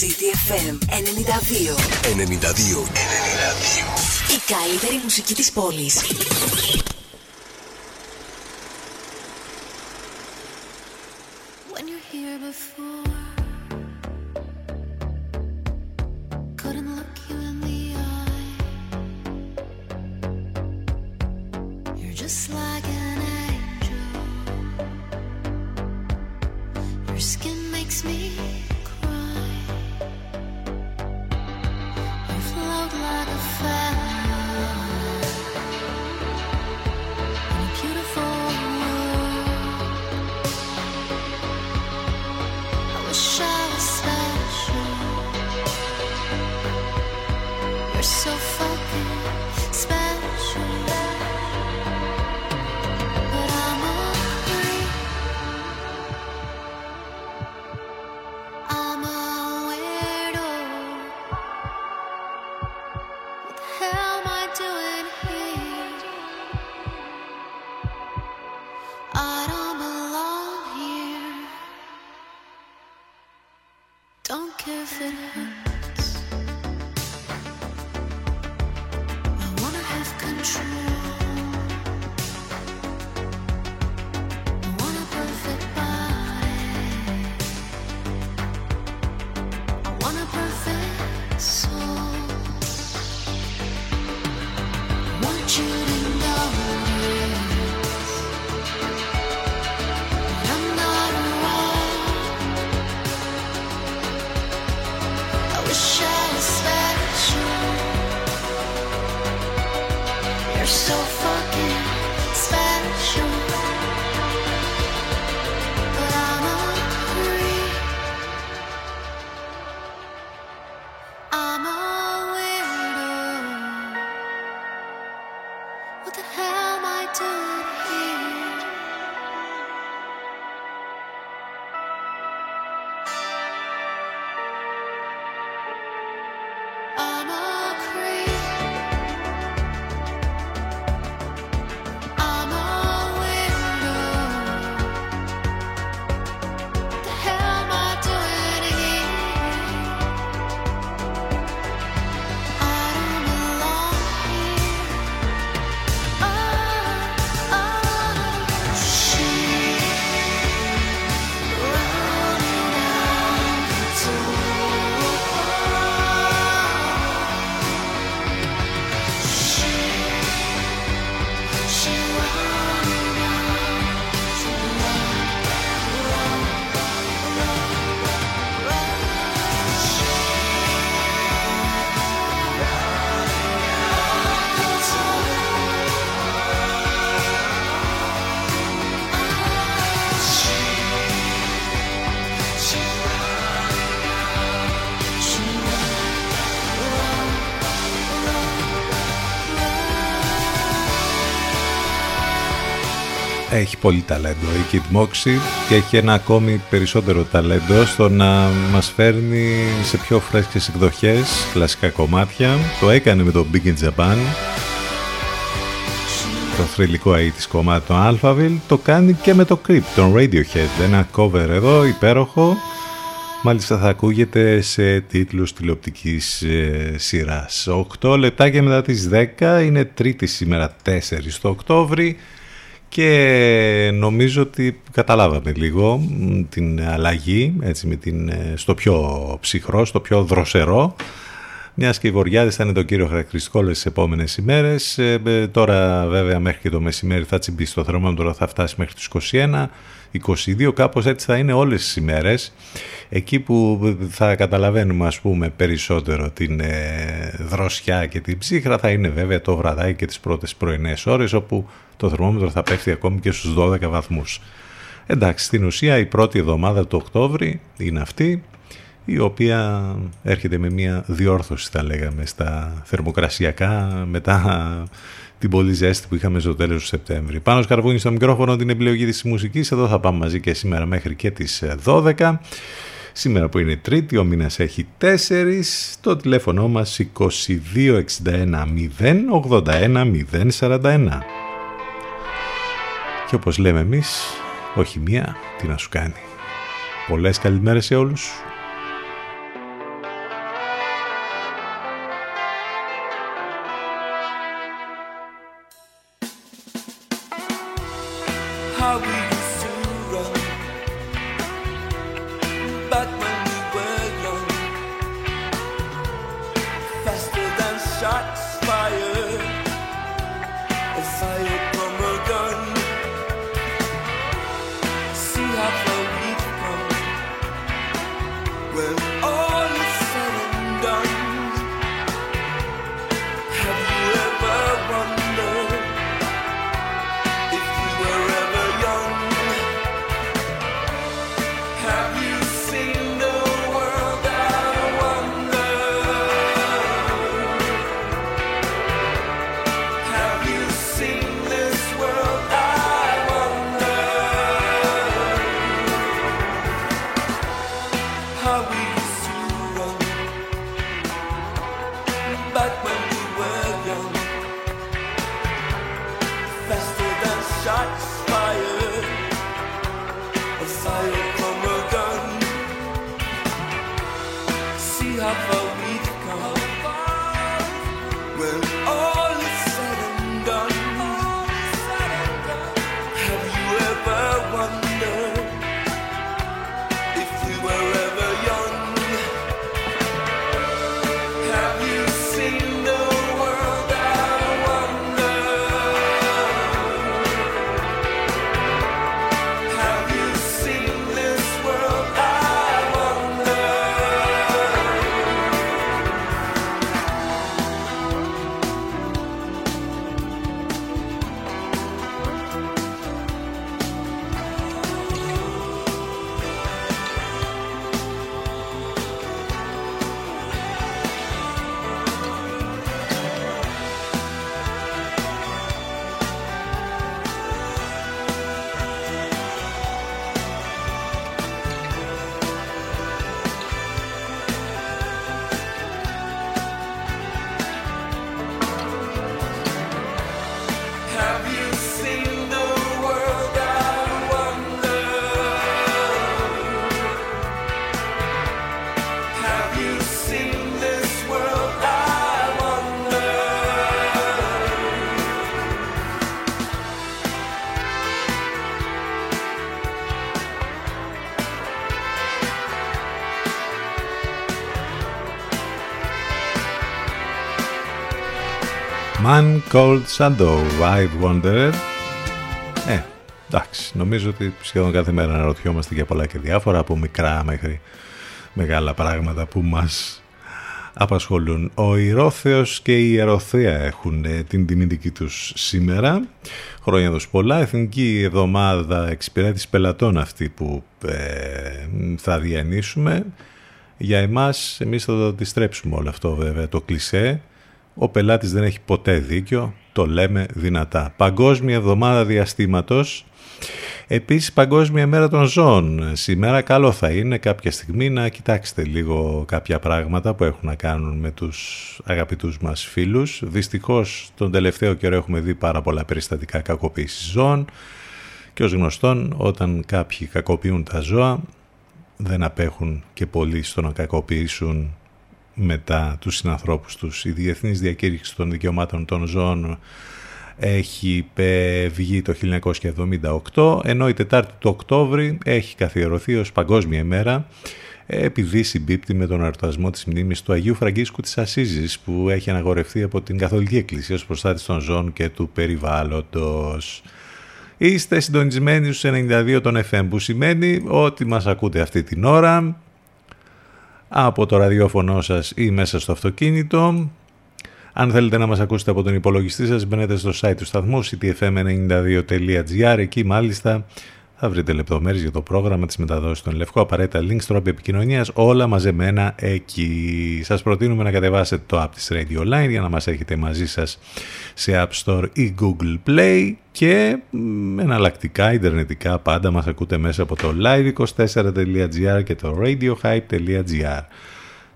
City FM 92. 92. 92. Η καλύτερη μουσική της πόλης. Έχει πολύ ταλέντο η Kid Moxie και έχει ένα ακόμη περισσότερο ταλέντο στο να μας φέρνει σε πιο φρέσκες εκδοχές κλασικά κομμάτια. Το έκανε με το Big in Japan, το θρηλυκό της κομμάτι των Alphaville, το κάνει και με το Creep, τον Radiohead, ένα cover εδώ υπέροχο. Μάλιστα θα ακούγεται σε τίτλους τηλεοπτικής ε, σειράς. 8 λεπτά μετά τις 10 είναι τρίτη σήμερα 4 στο Οκτώβρη και νομίζω ότι καταλάβαμε λίγο την αλλαγή έτσι, με την, ε, στο πιο ψυχρό, στο πιο δροσερό μιας και οι Βορειάδες θα είναι το κύριο χαρακτηριστικό όλες τις επόμενες ημέρες. Ε, ε, τώρα βέβαια μέχρι και το μεσημέρι θα τσιμπήσει το θερμόμετρο, θα φτάσει μέχρι τους 21, 22, κάπως έτσι θα είναι όλες τις ημέρες. Εκεί που θα καταλαβαίνουμε ας πούμε περισσότερο την δροσιά και την ψύχρα θα είναι βέβαια το βραδάκι και τις πρώτες πρωινές ώρες όπου το θερμόμετρο θα πέφτει ακόμη και στους 12 βαθμούς. Εντάξει, στην ουσία η πρώτη εβδομάδα του Οκτώβρη είναι αυτή, η οποία έρχεται με μια διόρθωση θα λέγαμε στα θερμοκρασιακά μετά την πολύ ζέστη που είχαμε στο τέλος του Σεπτέμβρη. Πάνω σκαρβούνι στο μικρόφωνο την επιλογή της μουσικής, εδώ θα πάμε μαζί και σήμερα μέχρι και τις 12. Σήμερα που είναι Τρίτη, ο μήνας έχει 4, το τηλέφωνο μας 2261 081 041. Και όπως λέμε εμείς, όχι μία, τι να σου κάνει. Πολλές καλημέρες σε όλους. how we Called Shadow, I've Wondered. Ε, εντάξει, νομίζω ότι σχεδόν κάθε μέρα αναρωτιόμαστε για πολλά και διάφορα, από μικρά μέχρι μεγάλα πράγματα που μας απασχολούν. Ο Ηρώθεος και η Ιεροθέα έχουν ε, την τιμητική τους σήμερα. Χρόνια τους πολλά. Εθνική εβδομάδα εξυπηρέτηση πελατών αυτή που ε, θα διανύσουμε. Για εμάς, εμείς θα το αντιστρέψουμε όλο αυτό βέβαια το κλισέ ο πελάτης δεν έχει ποτέ δίκιο, το λέμε δυνατά. Παγκόσμια εβδομάδα διαστήματος, επίσης Παγκόσμια μέρα των ζώων. Σήμερα καλό θα είναι κάποια στιγμή να κοιτάξετε λίγο κάποια πράγματα που έχουν να κάνουν με τους αγαπητούς μας φίλους. Δυστυχώς τον τελευταίο καιρό έχουμε δει πάρα πολλά περιστατικά κακοποίησης ζώων και ως γνωστόν όταν κάποιοι κακοποιούν τα ζώα δεν απέχουν και πολλοί στο να κακοποιήσουν μετά τους συνανθρώπους τους. Η Διεθνής Διακήρυξη των Δικαιωμάτων των Ζώων έχει βγει το 1978, ενώ η Τετάρτη του Οκτώβρη έχει καθιερωθεί ως Παγκόσμια ημέρα επειδή συμπίπτει με τον εορτασμό της μνήμης του Αγίου Φραγκίσκου της Ασίζης που έχει αναγορευτεί από την Καθολική Εκκλησία ως προστάτης των ζώων και του περιβάλλοντος. Είστε συντονισμένοι στους 92 των FM που σημαίνει ότι μας ακούτε αυτή την ώρα από το ραδιόφωνο σας ή μέσα στο αυτοκίνητο. Αν θέλετε να μας ακούσετε από τον υπολογιστή σας, μπαίνετε στο site του σταθμού ctfm92.gr. Εκεί μάλιστα θα βρείτε λεπτομέρειες για το πρόγραμμα της μεταδόσης των Λευκό, απαραίτητα links, τρόποι επικοινωνίας, όλα μαζεμένα εκεί. Σας προτείνουμε να κατεβάσετε το app της Radio Line για να μας έχετε μαζί σας σε App Store ή Google Play και εναλλακτικά, ιντερνετικά πάντα μας ακούτε μέσα από το live24.gr και το radiohype.gr.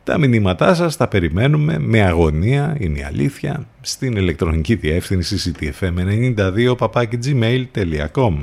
Τα μηνύματά σας τα περιμένουμε με αγωνία, είναι η αλήθεια, στην ηλεκτρονική διεύθυνση ctfm92 gmail.com.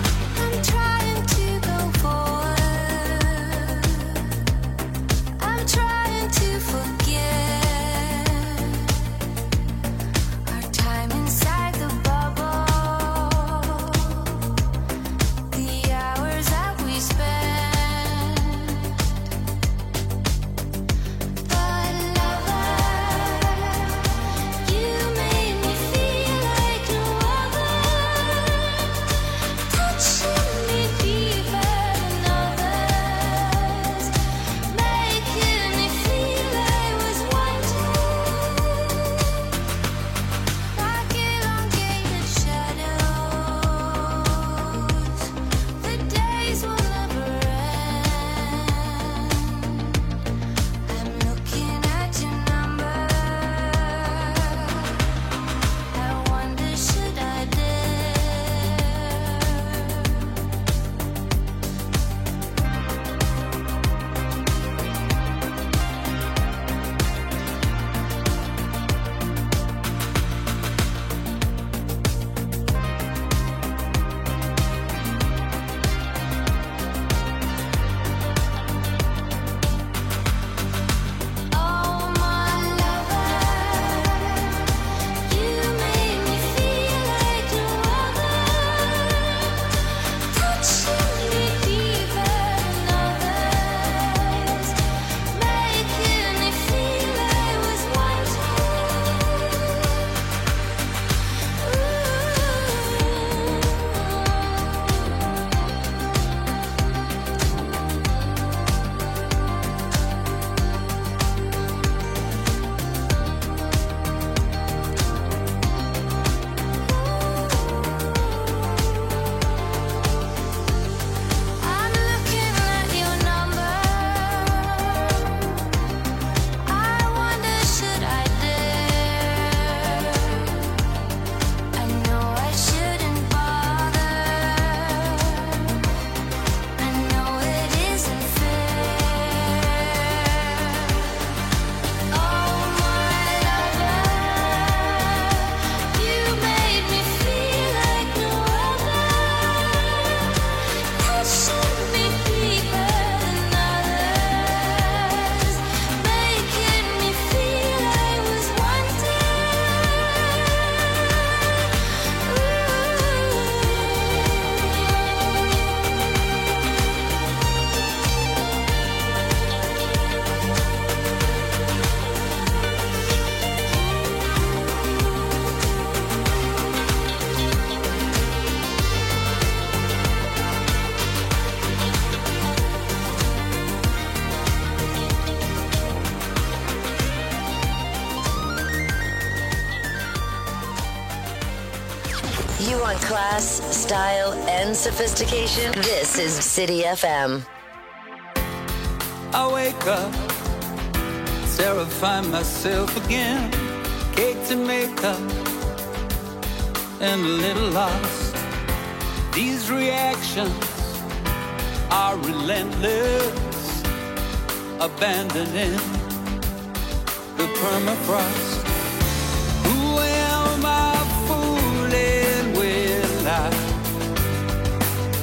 Style, and sophistication? This is City FM. I wake up, terrify myself again. Cake to makeup, and a little lost. These reactions are relentless, abandoning the permafrost.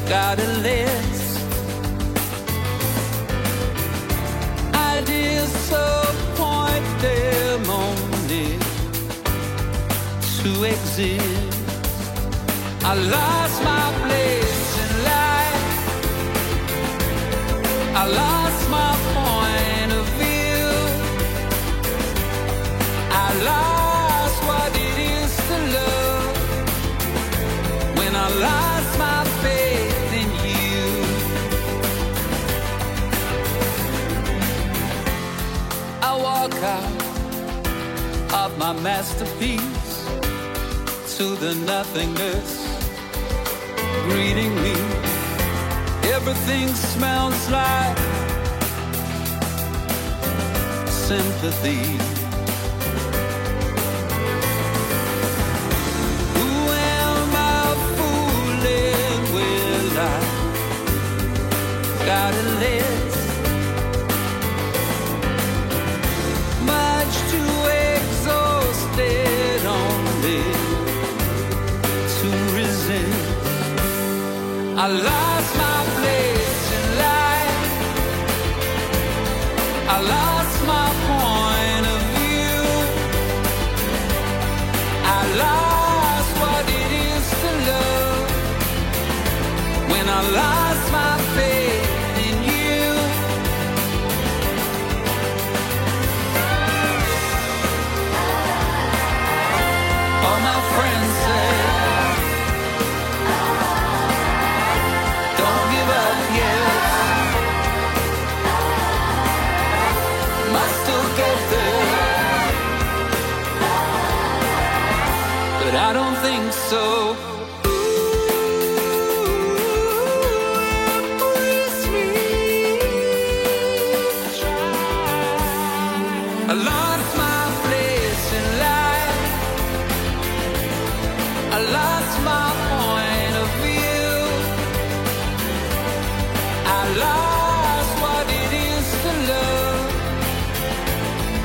Got a list? I disappoint them only to exist. I lost my place in life. I lost my out of my masterpiece to the nothingness greeting me. Everything smells like sympathy. Who am I love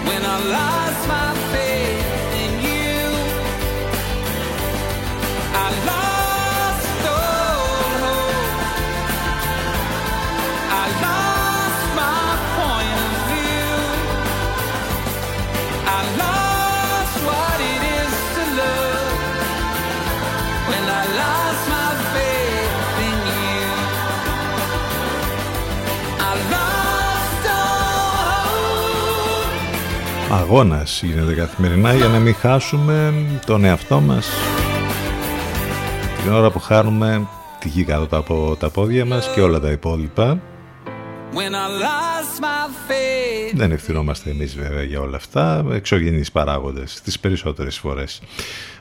when I lost my Αγώνας γίνεται καθημερινά για να μην χάσουμε τον εαυτό μας την ώρα που χάνουμε τη γη κάτω από τα πόδια μας και όλα τα υπόλοιπα. When I lost my faith. Δεν ευθυνόμαστε εμείς βέβαια για όλα αυτά, εξωγενείς παράγοντες τις περισσότερες φορές.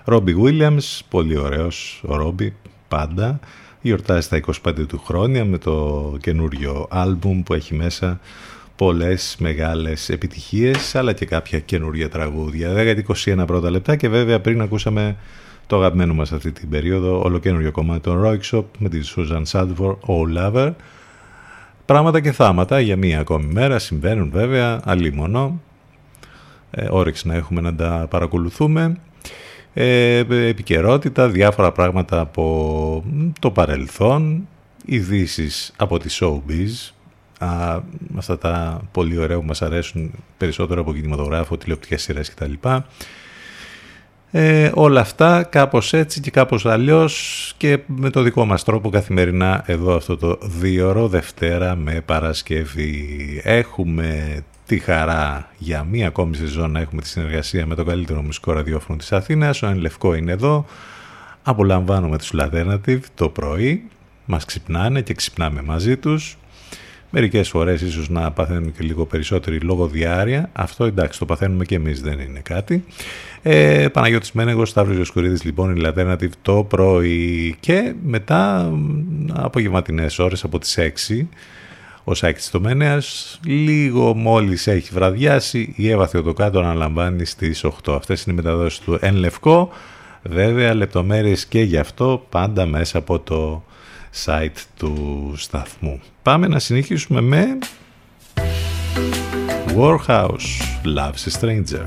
Ρόμπι Williams, πολύ ωραίος ο Ρόμπι, πάντα. Γιορτάζει τα 25 του χρόνια με το καινούριο άλμπουμ που έχει μέσα πολλές μεγάλες επιτυχίες αλλά και κάποια καινούργια τραγούδια. 10-21 πρώτα λεπτά και βέβαια πριν ακούσαμε το αγαπημένο μας αυτή την περίοδο ολοκένουργιο κομμάτι των Rockshop με τη Susan Sadford, All Lover. Πράγματα και θάματα για μία ακόμη μέρα συμβαίνουν βέβαια, αλλήμωνο. Ε, όρεξη να έχουμε να τα παρακολουθούμε. Ε, επικαιρότητα, διάφορα πράγματα από το παρελθόν, ειδήσεις από τη showbiz, α, αυτά τα πολύ ωραία που μας αρέσουν περισσότερο από κινηματογράφο, τηλεοπτικές σειρές κτλ. Ε, όλα αυτά κάπως έτσι και κάπως αλλιώς και με το δικό μας τρόπο καθημερινά εδώ αυτό το δύο Δευτέρα με Παρασκευή. Έχουμε τη χαρά για μία ακόμη σεζόν να έχουμε τη συνεργασία με το καλύτερο μουσικό ραδιόφωνο της Αθήνας. Ο Εν Λευκό είναι εδώ. Απολαμβάνουμε τους Alternative το πρωί. Μας ξυπνάνε και ξυπνάμε μαζί τους. Μερικές φορές ίσως να παθαίνουν και λίγο περισσότερη λόγω διάρκεια. Αυτό εντάξει το παθαίνουμε και εμείς δεν είναι κάτι. Ε, Παναγιώτης Μένεγος, Σταύρος Ιωσκουρίδης λοιπόν η Alternative το πρωί και μετά απογευματινές ώρες από τις 6 ο Σάκης Τομένεας λίγο μόλις έχει βραδιάσει η Εύα Θεοτοκάτω αναλαμβάνει στις 8 αυτές είναι οι μεταδόσεις του Εν Λευκό βέβαια λεπτομέρειες και γι' αυτό πάντα μέσα από το site του σταθμού. Πάμε να συνεχίσουμε με Warhouse Loves a Stranger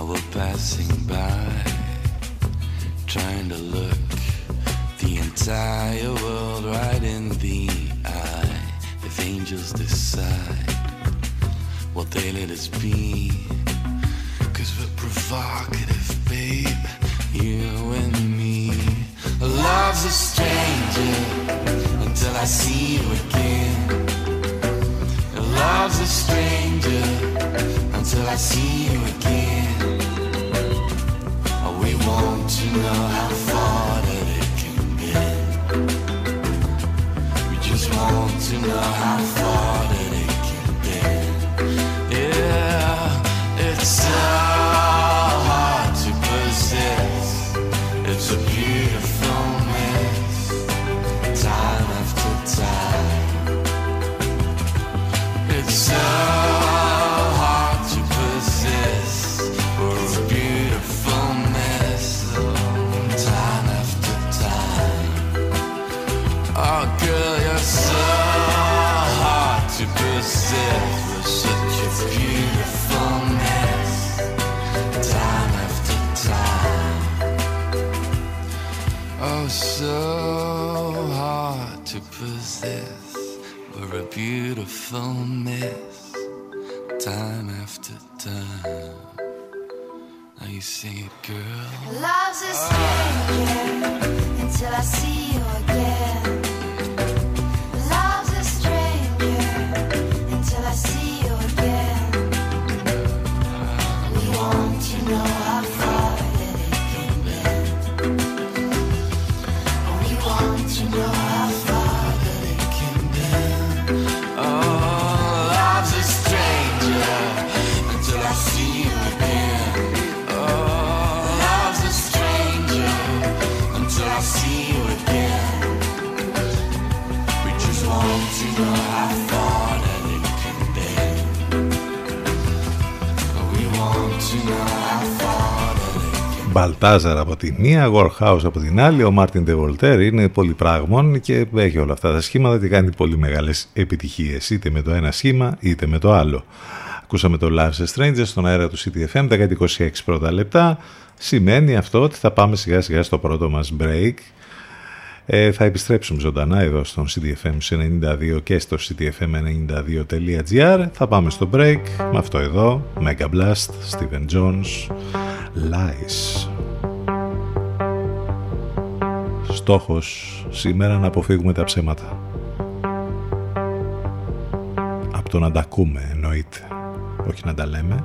I were passing by, trying to look the entire world right in the eye. If angels decide what they let us be, cause we're provocative, babe, you and me. Love's a stranger until I see you again. Love's a stranger until I see you again want to know how far that it can. We just want to know how far. beautiful mess. Μπαλτάζαρ από τη μία, Warhouse από την άλλη, ο Μάρτιν Ντεβολτέρ είναι πολυπράγμων και έχει όλα αυτά τα σχήματα και κάνει πολύ μεγάλες επιτυχίες είτε με το ένα σχήμα είτε με το άλλο. Ακούσαμε το Love Strangers στον αέρα του CTFM, 10-26 πρώτα λεπτά. Σημαίνει αυτό ότι θα πάμε σιγά σιγά στο πρώτο μας break. Ε, θα επιστρέψουμε ζωντανά εδώ στον CTFM 92 και στο ctfm92.gr. Θα πάμε στο break με αυτό εδώ, Mega Blast, Steven Jones, Lies. Στόχος σήμερα να αποφύγουμε τα ψέματα. Από το να τα ακούμε εννοείται, όχι να τα λέμε.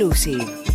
Inclusive.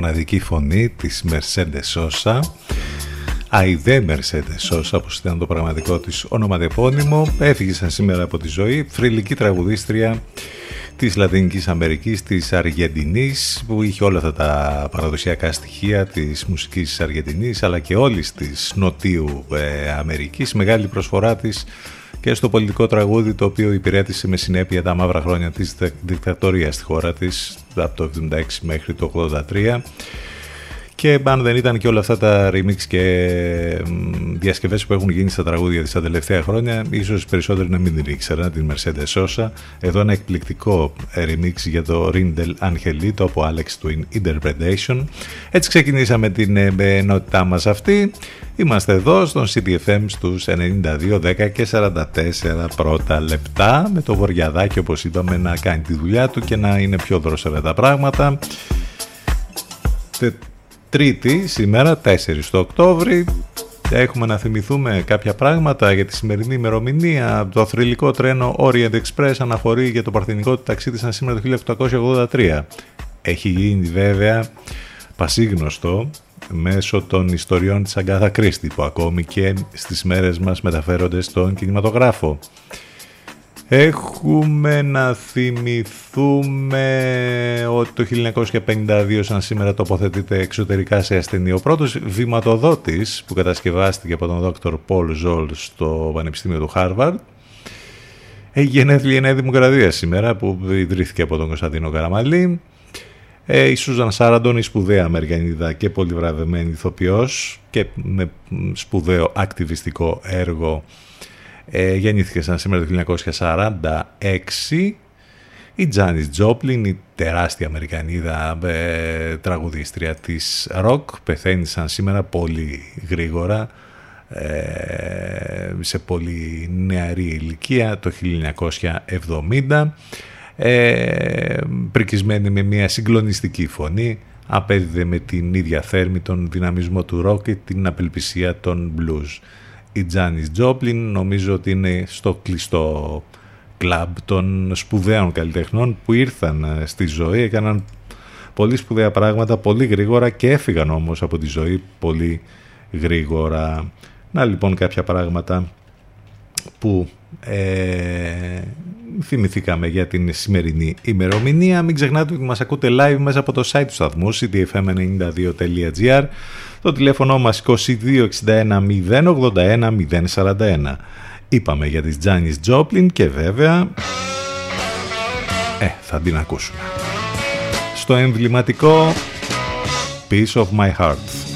Μοναδική φωνή της Mercedes Sosa. Αϊδέ Mercedes Sosa όπως ήταν το πραγματικό της ονοματεπώνυμο. Έφυγε σαν σήμερα από τη ζωή. Φρυλική τραγουδίστρια της Λατινικής Αμερικής, της Αργεντινής που είχε όλα αυτά τα παραδοσιακά στοιχεία της μουσικής της Αργεντινής αλλά και όλης της Νοτίου ε, Αμερικής. Μεγάλη προσφορά της και στο πολιτικό τραγούδι το οποίο υπηρέτησε με συνέπεια τα μαύρα χρόνια της δικτατορίας στη χώρα της από το 76 μέχρι το 83 και αν δεν ήταν και όλα αυτά τα remix και διασκευές που έχουν γίνει στα τραγούδια της τα τελευταία χρόνια, ίσως περισσότεροι να μην την ήξεραν την Mercedes Sosa. Εδώ ένα εκπληκτικό remix για το Rindel Angelito από Alex Twin Interpretation. Έτσι ξεκινήσαμε την ε, ενότητά μας αυτή. Είμαστε εδώ στον CDFM στους 92, 10 και 44 πρώτα λεπτά με το βοριαδάκι όπως είπαμε να κάνει τη δουλειά του και να είναι πιο δρόσερα τα πράγματα. Τρίτη, σήμερα 4 το Οκτώβρη, έχουμε να θυμηθούμε κάποια πράγματα για τη σημερινή ημερομηνία. Το θρηλυκό τρένο Orient Express αναχωρεί για το παρθενικό του ταξίδι σαν σήμερα το 1883. Έχει γίνει βέβαια πασίγνωστο μέσω των ιστοριών της Αγκάθα Κρίστη που ακόμη και στις μέρες μας μεταφέρονται στον κινηματογράφο. Έχουμε να θυμηθούμε ότι το 1952 σαν σήμερα τοποθετείται εξωτερικά σε ασθενή. Ο πρώτος βηματοδότης που κατασκευάστηκε από τον Δόκτωρ Πολ Ζόλ στο Πανεπιστήμιο του Χάρβαρντ έχει γενέθλια η Νέα Δημοκρατία σήμερα που ιδρύθηκε από τον Κωνσταντίνο Καραμαλή. Ε, η Σούζαν Σάραντον, η σπουδαία Αμερικανίδα και πολυβραβευμένη ηθοποιός και με σπουδαίο ακτιβιστικό έργο ε, γεννήθηκε σαν σήμερα το 1946 η Τζάνις Τζόπλιν, η τεράστια Αμερικανίδα ε, τραγουδίστρια της ροκ, πεθαίνει σαν σήμερα πολύ γρήγορα, ε, σε πολύ νεαρή ηλικία, το 1970. Ε, πρικισμένη με μια συγκλονιστική φωνή, απέδιδε με την ίδια θέρμη τον δυναμισμό του ροκ και την απελπισία των blues η Τζάνις Τζόπλιν νομίζω ότι είναι στο κλειστό κλαμπ των σπουδαίων καλλιτεχνών που ήρθαν ε, στη ζωή, έκαναν πολύ σπουδαία πράγματα πολύ γρήγορα και έφυγαν όμως από τη ζωή πολύ γρήγορα. Να λοιπόν κάποια πράγματα που ε, θυμηθήκαμε για την σημερινή ημερομηνία. Μην ξεχνάτε ότι μας ακούτε live μέσα από το site του σταθμού ctfm92.gr το τηλέφωνο μας 2261 081 041. Είπαμε για τις Janis Joplin και βέβαια... Ε, θα την ακούσουμε. Στο εμβληματικό Piece of My Heart.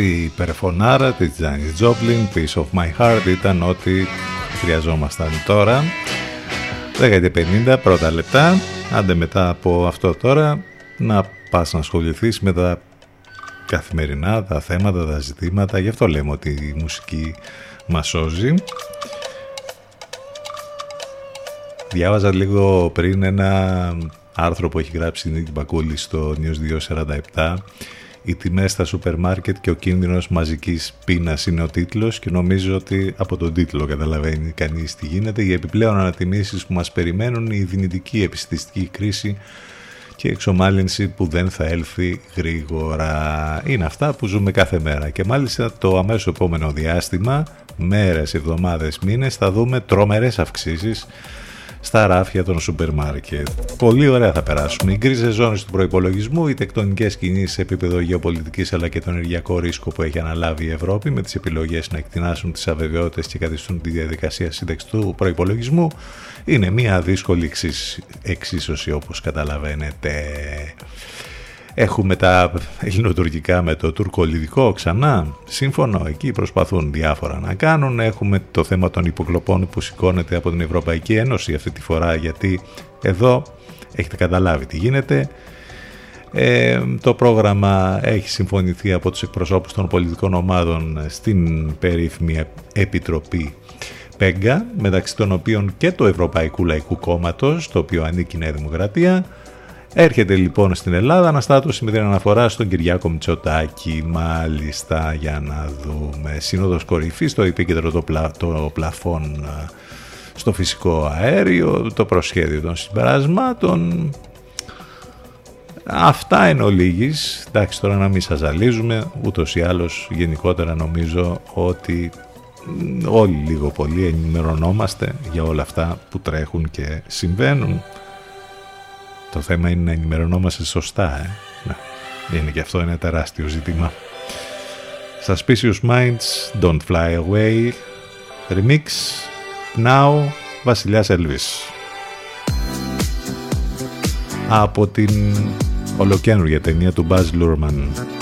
Αυτή η υπερφωνάρα της Janis Joplin, Piece of My Heart, ήταν ό,τι χρειαζόμασταν τώρα. 10 πρώτα λεπτά, άντε μετά από αυτό τώρα, να πας να ασχοληθείς με τα καθημερινά, τα θέματα, τα ζητήματα, γι' αυτό λέμε ότι η μουσική μας σώζει. Διάβαζα λίγο πριν ένα άρθρο που έχει γράψει η Νίκη Μπακούλη στο News 247 οι τιμές στα σούπερ μάρκετ και ο κίνδυνος μαζικής πείνας είναι ο τίτλος και νομίζω ότι από τον τίτλο καταλαβαίνει κανείς τι γίνεται. Οι επιπλέον ανατιμήσεις που μας περιμένουν, η δυνητική επιστηστική κρίση και η εξομάλυνση που δεν θα έλθει γρήγορα. Είναι αυτά που ζούμε κάθε μέρα και μάλιστα το αμέσως επόμενο διάστημα, μέρες, εβδομάδες, μήνες θα δούμε τρομερές αυξήσεις στα ράφια των σούπερ μάρκετ. Πολύ ωραία θα περάσουμε. Οι γκρίζες ζώνες του προπολογισμού, οι τεκτονικές κινήσεις σε επίπεδο γεωπολιτικής αλλά και τον ενεργειακό ρίσκο που έχει αναλάβει η Ευρώπη με τις επιλογές να εκτινάσουν τις αβεβαιότητες και καθιστούν τη διαδικασία σύνταξης του προπολογισμού είναι μια δύσκολη εξίσωση όπως καταλαβαίνετε. Έχουμε τα ελληνοτουρκικά με το τουρκολιδικό ξανά. Σύμφωνο, εκεί προσπαθούν διάφορα να κάνουν. Έχουμε το θέμα των υποκλοπών που σηκώνεται από την Ευρωπαϊκή Ένωση αυτή τη φορά γιατί εδώ έχετε καταλάβει τι γίνεται. Ε, το πρόγραμμα έχει συμφωνηθεί από τους εκπροσώπους των πολιτικών ομάδων στην περίφημη Επιτροπή ΠΕΓΚΑ μεταξύ των οποίων και το Ευρωπαϊκού Λαϊκού Κόμματος το οποίο ανήκει η Νέα Δημοκρατία Έρχεται λοιπόν στην Ελλάδα αναστάτωση με την αναφορά στον Κυριάκο Μητσοτάκη, μάλιστα για να δούμε. Σύνοδος κορυφής, το επίκεντρο το, πλα, το πλαφόν στο φυσικό αέριο, το προσχέδιο των συμπερασμάτων. Αυτά είναι ολίγης. Εντάξει τώρα να μην σας ζαλίζουμε, ούτως ή άλλως γενικότερα νομίζω ότι όλοι λίγο πολύ ενημερωνόμαστε για όλα αυτά που τρέχουν και συμβαίνουν. Το θέμα είναι να ενημερωνόμαστε σωστά. Ε. Να, είναι και αυτό ένα τεράστιο ζήτημα. Suspicious Minds, Don't Fly Away, Remix, Now, Βασιλιάς Elvis. Από την ολοκένουργια ταινία του Baz Luhrmann.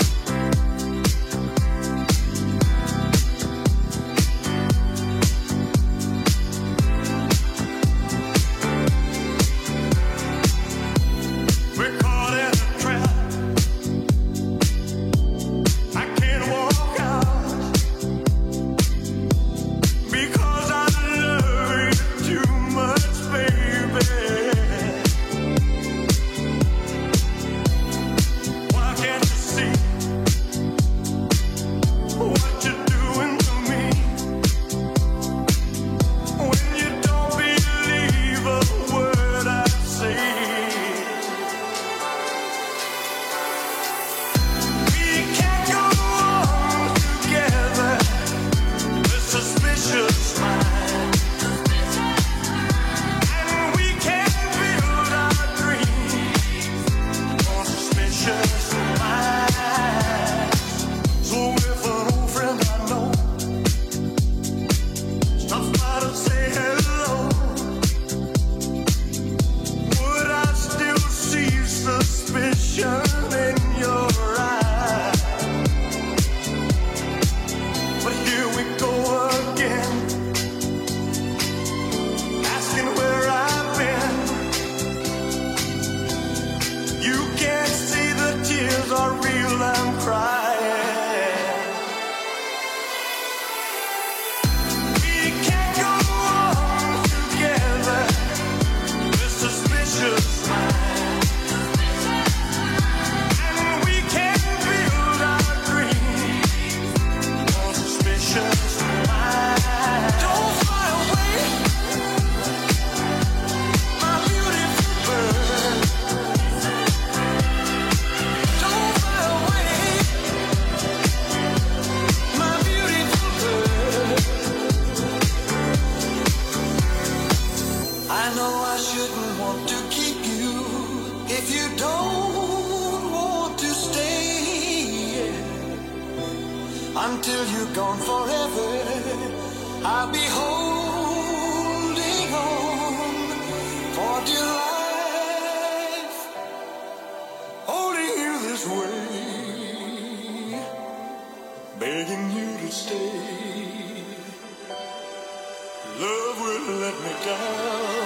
Until you're gone forever. I'll be holding on for dear life, holding you this way, begging you to stay. Love will let me down.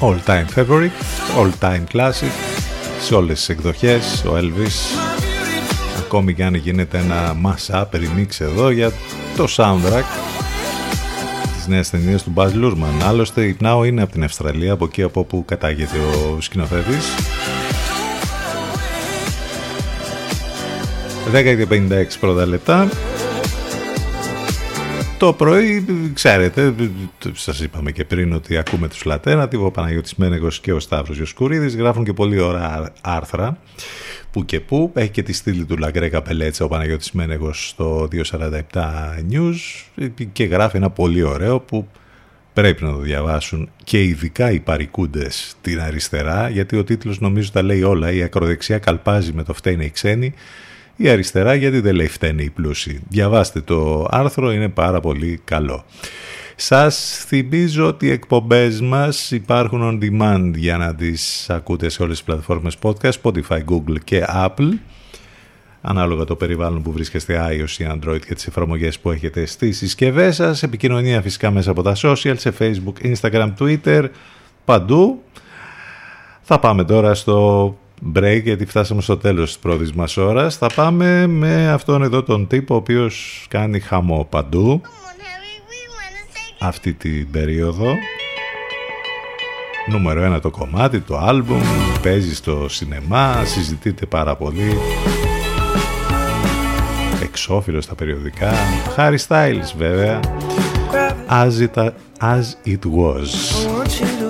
All time favorite, all time classic σε όλες τις εκδοχές, ο Elvis ακόμη και αν γίνεται ένα mashup remix εδώ για το soundtrack της νέας ταινίας του Baz Luhrmann. Άλλωστε η Now είναι από την Αυστραλία, από εκεί από όπου κατάγεται ο σκηνοθέτης. 10 και 56 πρώτα λεπτά. Το πρωί, ξέρετε, σας είπαμε και πριν ότι ακούμε τους Λατέρα, ο Παναγιώτης Μένεγος και ο Σταύρος Ιωσκουρίδης, γράφουν και πολύ ωραία άρθρα που και που. Έχει και τη στήλη του Λαγκρέ Καπελέτσα ο Παναγιώτης Μένεγος στο 247 News. Και γράφει ένα πολύ ωραίο που πρέπει να το διαβάσουν και ειδικά οι παρικούντες την αριστερά γιατί ο τίτλος νομίζω τα λέει όλα. Η ακροδεξιά καλπάζει με το φταίνε οι ξένοι η αριστερά γιατί δεν λέει φταίνε οι πλούσιοι. Διαβάστε το άρθρο, είναι πάρα πολύ καλό. Σας θυμίζω ότι οι εκπομπές μας υπάρχουν on demand για να τις ακούτε σε όλες τις πλατφόρμες podcast, Spotify, Google και Apple ανάλογα το περιβάλλον που βρίσκεστε iOS ή Android και τις εφαρμογές που έχετε στις συσκευές σας. Επικοινωνία φυσικά μέσα από τα social, σε Facebook, Instagram, Twitter, παντού. Θα πάμε τώρα στο break γιατί φτάσαμε στο τέλος της πρώτης μας ώρας. Θα πάμε με αυτόν εδώ τον τύπο ο οποίος κάνει χαμό παντού αυτή την περίοδο. Νούμερο ένα το κομμάτι, το άλμπουμ, παίζει στο σινεμά, συζητείται πάρα πολύ. Εξώφυλλος στα περιοδικά. Harry Styles βέβαια. As it, as it was.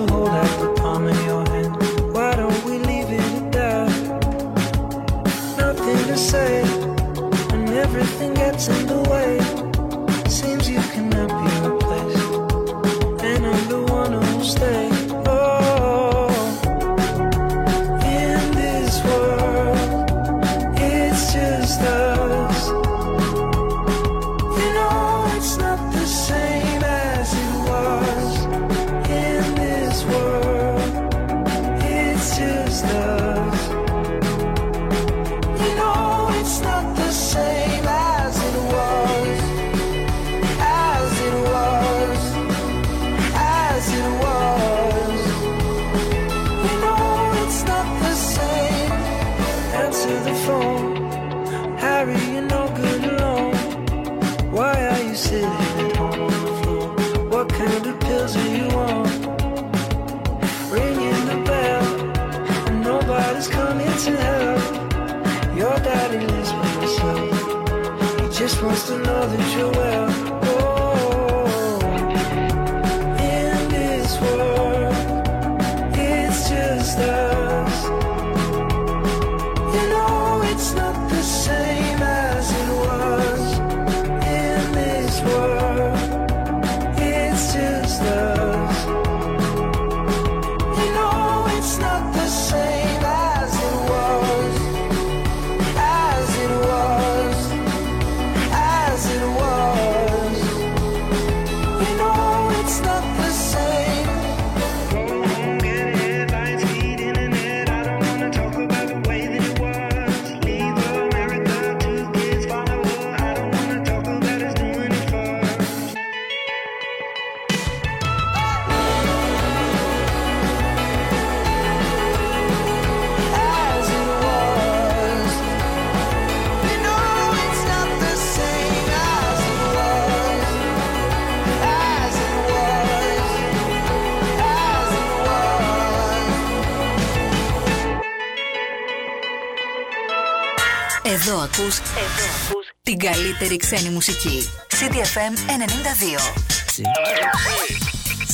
Μουσική. CDFM 92.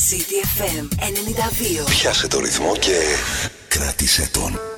CTFM 92. Πιάσε το ρυθμό και κράτησε τον.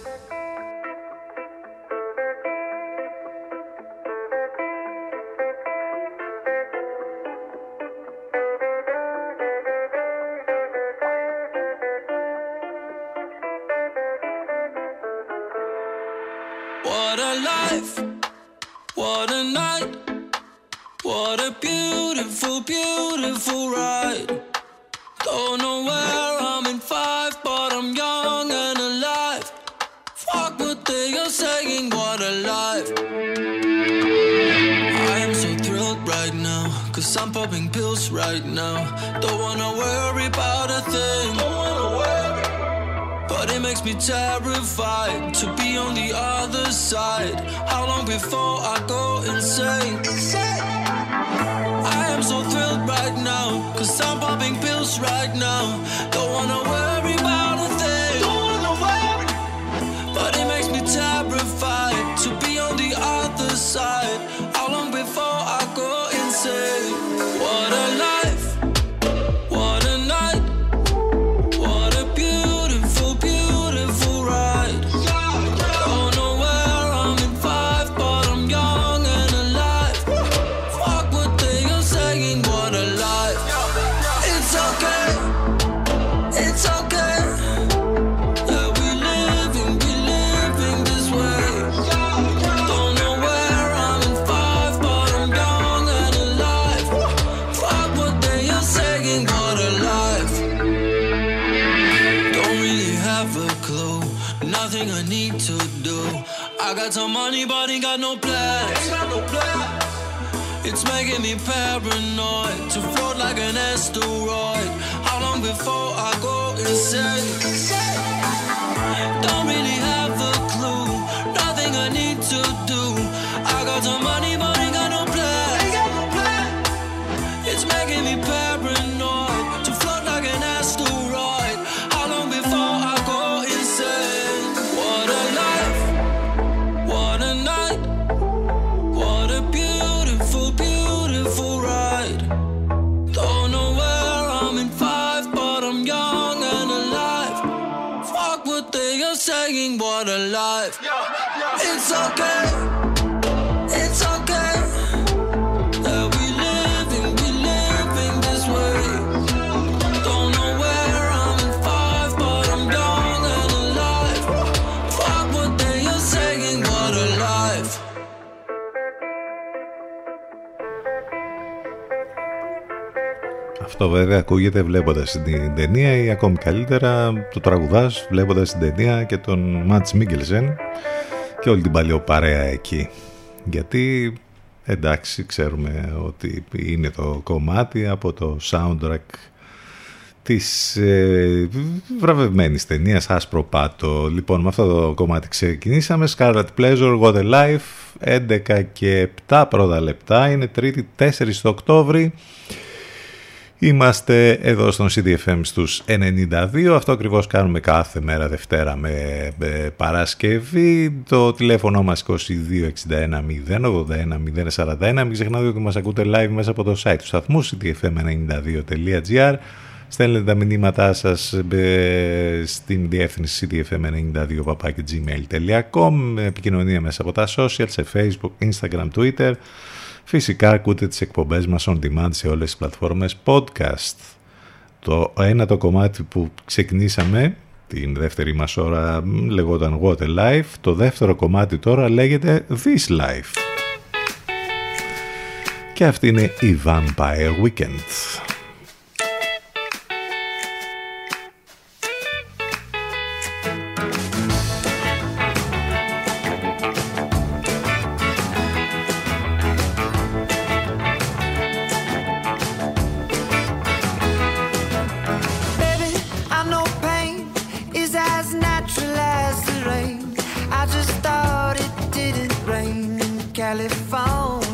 Got some money, but ain't got no plans. It's making me paranoid to float like an asteroid. How long before I go insane? Αυτό βέβαια ακούγεται βλέποντας την ταινία ή ακόμη καλύτερα το τραγουδάς βλέποντας την ταινία και τον Μάτς Μίγκελσεν και όλη την παλιό εκεί. Γιατί εντάξει ξέρουμε ότι είναι το κομμάτι από το soundtrack της ε, βραβευμένης ταινίας Άσπρο Πάτο. Λοιπόν, με αυτό το κομμάτι ξεκινήσαμε. Scarlet Pleasure, What a Life, 11 και 7 πρώτα λεπτά. Είναι τρίτη 4 το Οκτώβρη. Είμαστε εδώ στον CDFM στους 92, αυτό ακριβώς κάνουμε κάθε μέρα Δευτέρα με ε, Παρασκευή. Το τηλέφωνο μας 2261 081 041. Μην ξεχνάτε ότι μας ακούτε live μέσα από το site του σταθμού cdfm92.gr. Στέλνετε τα μηνύματά σας ε, στην διεύθυνση cdfm92.gmail.com Επικοινωνία μέσα από τα social, σε facebook, instagram, twitter. Φυσικά ακούτε τις εκπομπές μας on demand σε όλες τις πλατφόρμες podcast. Το ένα το κομμάτι που ξεκινήσαμε την δεύτερη μας ώρα λεγόταν What a Life. Το δεύτερο κομμάτι τώρα λέγεται This Life. Και αυτή είναι η Vampire Weekend. telephone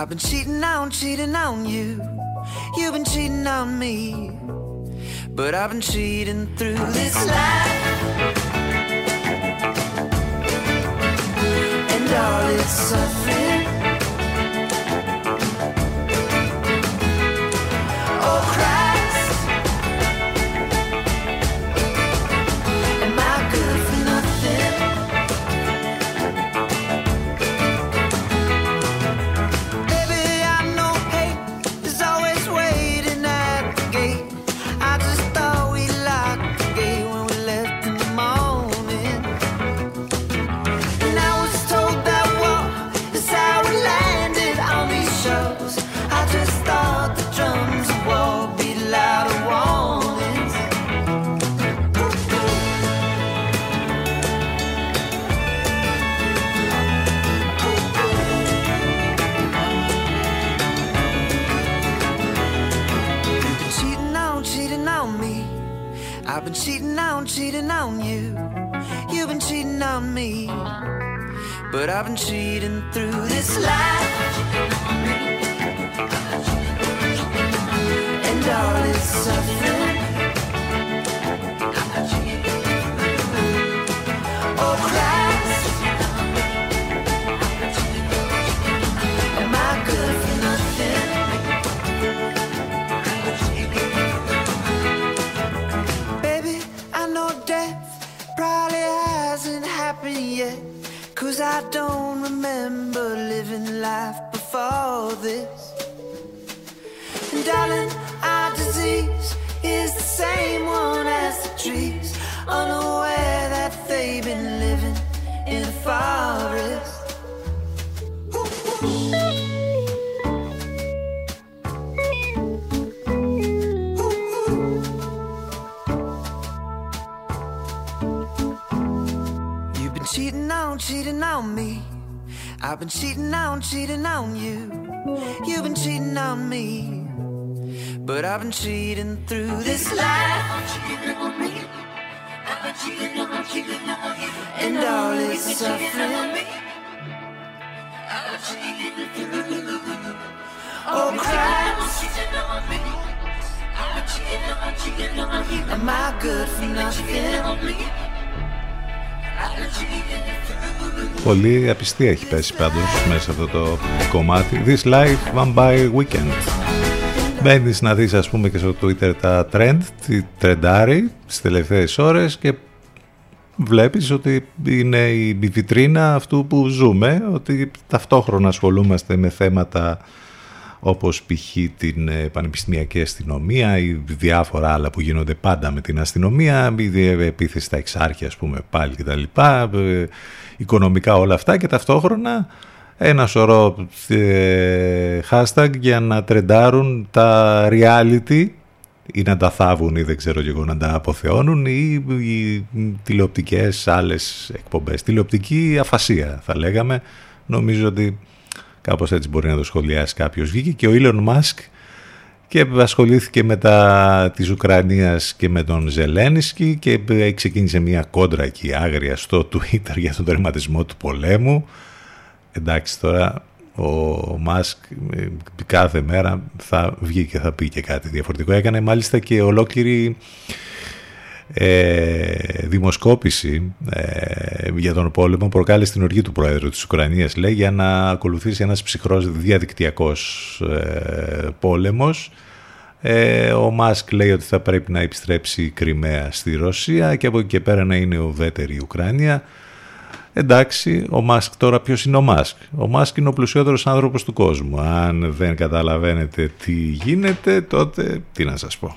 I've been cheating on, cheating on you. You've been cheating on me. But I've been cheating through this life. And all its suffering. 期待 on me. But I've been cheating through this life. And all this suffering. Oh, Christ. Am I good for nothing? Πολύ απιστία έχει πέσει πάντως μέσα αυτό το κομμάτι. This Life Vampire Weekend. Μπαίνεις να δεις ας πούμε και στο Twitter τα trend, τι τρεντάρει τις τελευταίες ώρες και βλέπεις ότι είναι η βιτρίνα αυτού που ζούμε, ότι ταυτόχρονα ασχολούμαστε με θέματα όπως π.χ. την ε, πανεπιστημιακή αστυνομία ή διάφορα άλλα που γίνονται πάντα με την αστυνομία, η επίθεση στα εξάρχεια ας πούμε πάλι και τα λοιπά, ε, οικονομικά όλα αυτά και ταυτόχρονα ένα σωρό ε, hashtag για να τρεντάρουν τα reality ή να τα θάβουν ή δεν ξέρω και εγώ να τα αποθεώνουν ή οι τηλεοπτικές άλλες εκπομπές. Τηλεοπτική αφασία θα λέγαμε. Νομίζω ότι κάπως έτσι μπορεί να το σχολιάσει κάποιος. Βγήκε και ο Elon Musk και ασχολήθηκε με τα της Ουκρανίας και με τον Ζελένσκι και ξεκίνησε μια κόντρα εκεί άγρια στο Twitter για τον τερματισμό του πολέμου. Εντάξει τώρα ο Μάσκ κάθε μέρα θα βγει και θα πει και κάτι διαφορετικό. Έκανε μάλιστα και ολόκληρη ε, δημοσκόπηση ε, για τον πόλεμο προκάλεσε την οργή του Πρόεδρου της Ουκρανίας λέει για να ακολουθήσει ένας ψυχρός διαδικτυακός ε, πόλεμος ε, ο Μάσκ λέει ότι θα πρέπει να επιστρέψει η Κρυμαία στη Ρωσία και από εκεί και πέρα να είναι ουδέτερη η Ουκρανία Εντάξει, ο Μάσκ τώρα ποιος είναι ο Μάσκ; Ο Μάσκ είναι ο πλουσιότερος άνθρωπος του κόσμου. Αν δεν καταλαβαίνετε τι γίνεται, τότε τι να σας πω.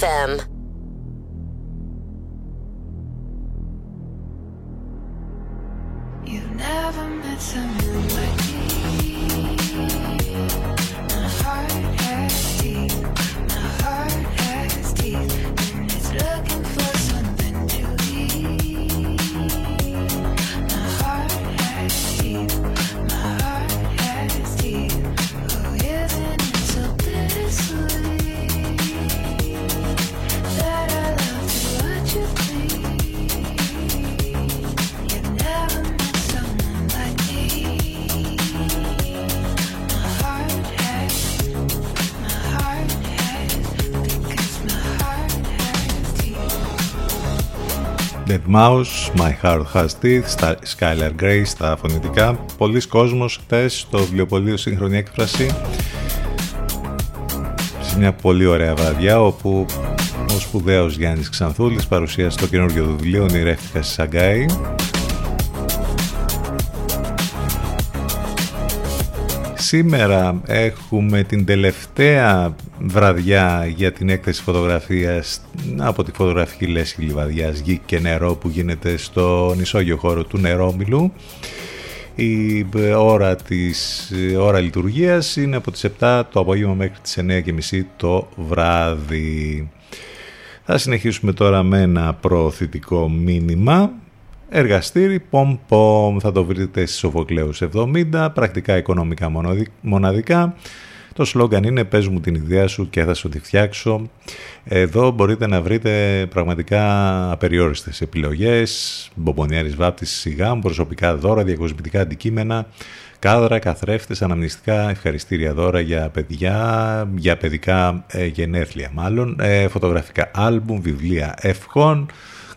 FM. Mouse, My Heart Has Teeth, στα Skylar Grey στα φωνητικά. Πολλοί κόσμος χτες στο βιβλιοπωλείο Σύγχρονη Έκφραση σε μια πολύ ωραία βραδιά όπου ο σπουδαίος Γιάννης Ξανθούλης παρουσίασε το καινούργιο του βιβλίο «Ονειρεύτηκα στη Σαγκάη». Σήμερα έχουμε την τελευταία βραδιά για την έκθεση φωτογραφίας από τη φωτογραφική λέσχη Λιβαδιάς Γη και Νερό που γίνεται στο νησόγειο χώρο του Νερόμιλου. Η ώρα, της, η ώρα λειτουργίας είναι από τις 7 το απόγευμα μέχρι τις 9.30 το βράδυ. Θα συνεχίσουμε τώρα με ένα προωθητικό μήνυμα. Εργαστήρι Πομ Πομ θα το βρείτε στις Σοφοκλέους 70, πρακτικά οικονομικά μονοδι- μοναδικά. Το σλόγκαν είναι «Πες μου την ιδέα σου και θα σου τη φτιάξω». Εδώ μπορείτε να βρείτε πραγματικά απεριόριστες επιλογές, μπομπονιέρες βάπτισης, σιγά, προσωπικά δώρα, διακοσμητικά αντικείμενα, κάδρα, καθρέφτες, αναμνηστικά, ευχαριστήρια δώρα για παιδιά, για παιδικά ε, γενέθλια μάλλον, ε, φωτογραφικά άλμπουμ, βιβλία ευχών,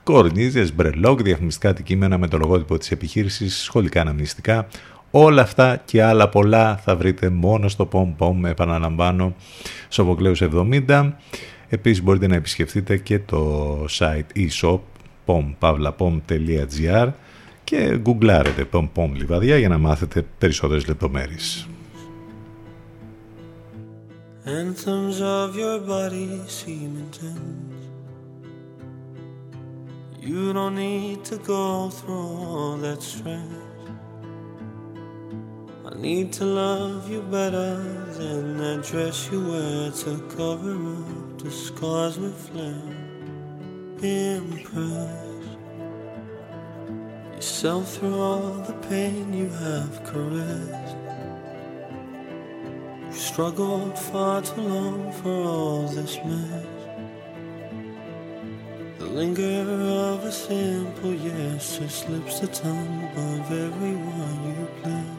κορνίζες, μπρελόκ, διαφημιστικά αντικείμενα με το λογότυπο της επιχείρησης, σχολικά αναμνηστικά, Όλα αυτά και άλλα πολλά θα βρείτε μόνο στο POM POM, επαναλαμβάνω, Σοβοκλέους 70. Επίσης μπορείτε να επισκεφτείτε και το site e-shop pompavlapom.gr και γκουγκλάρετε POM POM Λιβαδιά για να μάθετε περισσότερες λεπτομέρειες. Anthems of your body seem intense. You don't need to go through all that stress. I need to love you better than that dress you wear to cover up the scars with flair. Impress yourself through all the pain you have caressed. You struggled far too long for all this mess. The linger of a simple yes just slips the tongue of everyone you bless.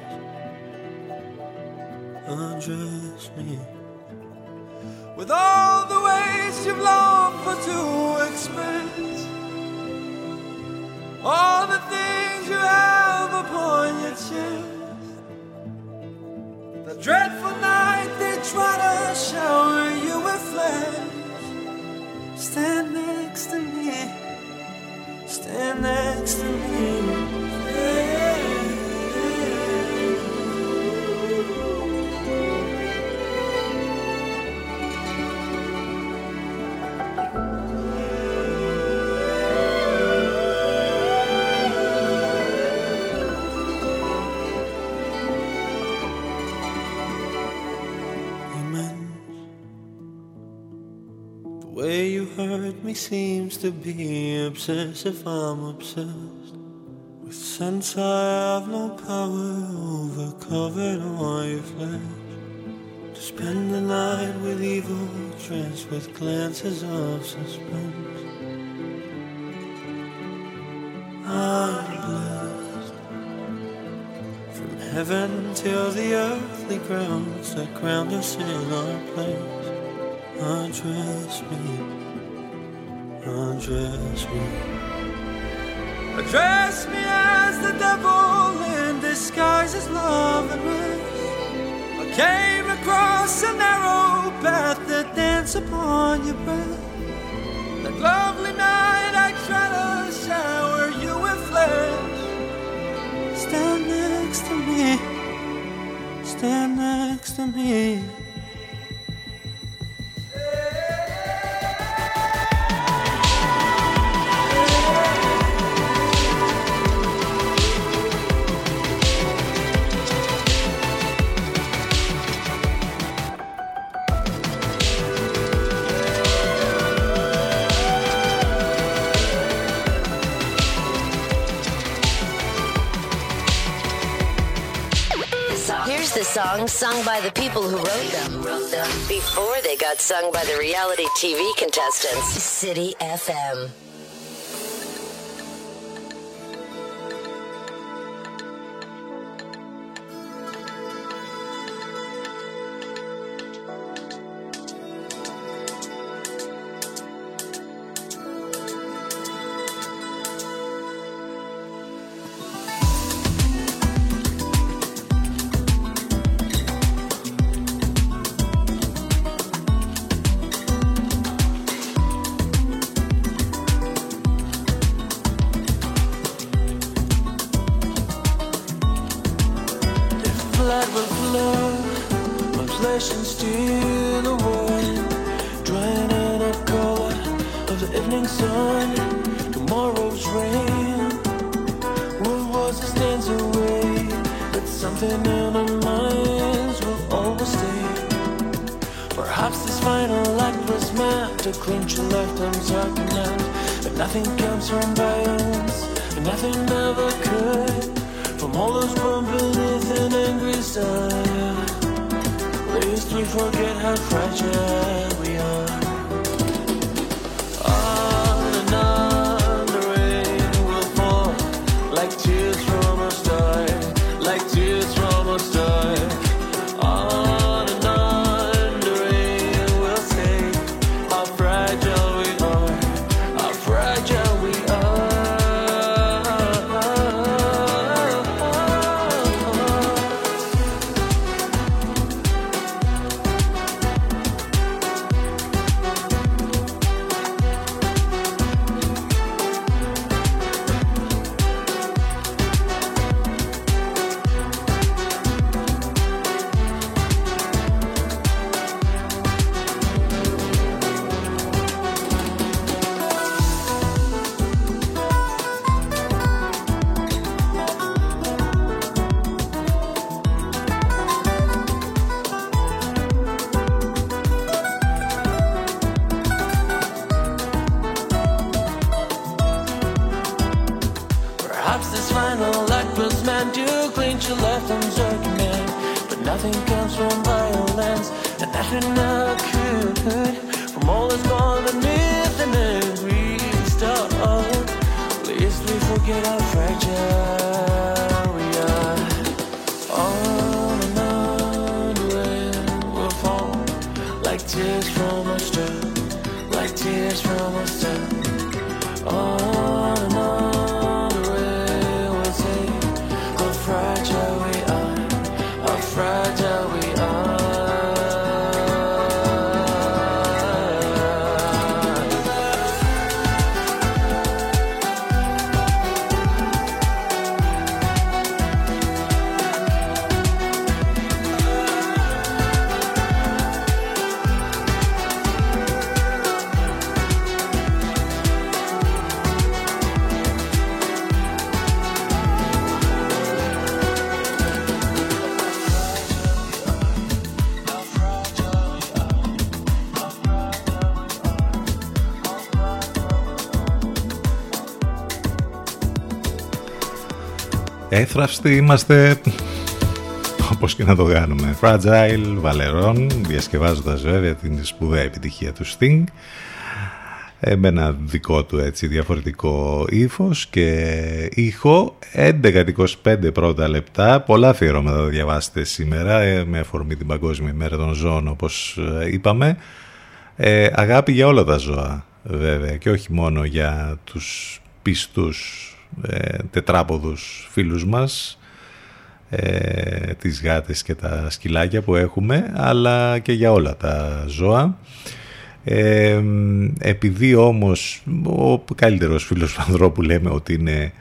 Undress me with all the ways you've longed for to express. All the things you have upon your chest. The dreadful night they try to shower you with flash. Stand next to me. Stand next to me. Seems to be obsessive, I'm obsessed. With sense I have no power over, covered all your flesh. To spend the night with evil trance, with glances of suspense. I'm blessed. From heaven till the earthly grounds that ground us in our place. Address trust me. Address me. Address me as the devil in disguise as love and rest. I came across a narrow path that danced upon your breath. That lovely night I tried to shower you with flesh. Stand next to me. Stand next to me. songs sung by the people who wrote them before they got sung by the reality TV contestants. City FM. get up. εύθραυστοι είμαστε όπως και να το κάνουμε. Fragile, Valeron, διασκευάζοντας βέβαια την σπουδαία επιτυχία του Sting ε, με ένα δικό του έτσι διαφορετικό ύφος και ήχο 11.25 πρώτα λεπτά πολλά αφιερώματα θα διαβάσετε σήμερα ε, με αφορμή την Παγκόσμια ημέρα των ζώων όπως ε, είπαμε αγάπη για όλα τα ζώα βέβαια και όχι μόνο για τους πιστούς ε, τετράποδους φίλους μας ε, τις γάτες και τα σκυλάκια που έχουμε αλλά και για όλα τα ζώα. Ε, επειδή όμως ο καλύτερος φίλος του ανθρώπου λέμε ότι είναι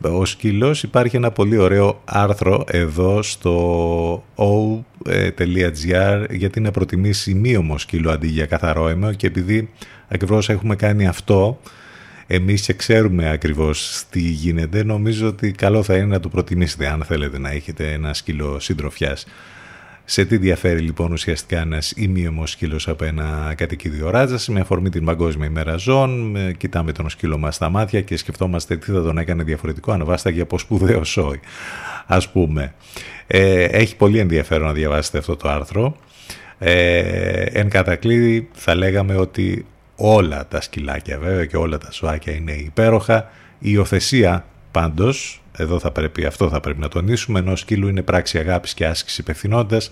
ο σκύλος υπάρχει ένα πολύ ωραίο άρθρο εδώ στο o.gr γιατί να προτιμήσει μείωμο σκύλο αντί για καθαρό αίμα και επειδή ακριβώς έχουμε κάνει αυτό εμείς και ξέρουμε ακριβώς τι γίνεται νομίζω ότι καλό θα είναι να το προτιμήσετε αν θέλετε να έχετε ένα σκύλο συντροφιάς. Σε τι διαφέρει λοιπόν ουσιαστικά ένας ημίωμος σκύλος από ένα κατοικίδιο ράτζα, με αφορμή την Παγκόσμια ημέρα ζώων, κοιτάμε τον σκύλο μας στα μάτια και σκεφτόμαστε τι θα τον έκανε διαφορετικό αν βάσταγε από σπουδαίο σόι, ας πούμε. Ε, έχει πολύ ενδιαφέρον να διαβάσετε αυτό το άρθρο. Ε, εν κατακλείδη θα λέγαμε ότι όλα τα σκυλάκια βέβαια και όλα τα ζωάκια είναι υπέροχα. Η υιοθεσία πάντως εδώ θα πρέπει, αυτό θα πρέπει να τονίσουμε, ενώ ο σκύλου είναι πράξη αγάπης και άσκηση υπευθυνότητας.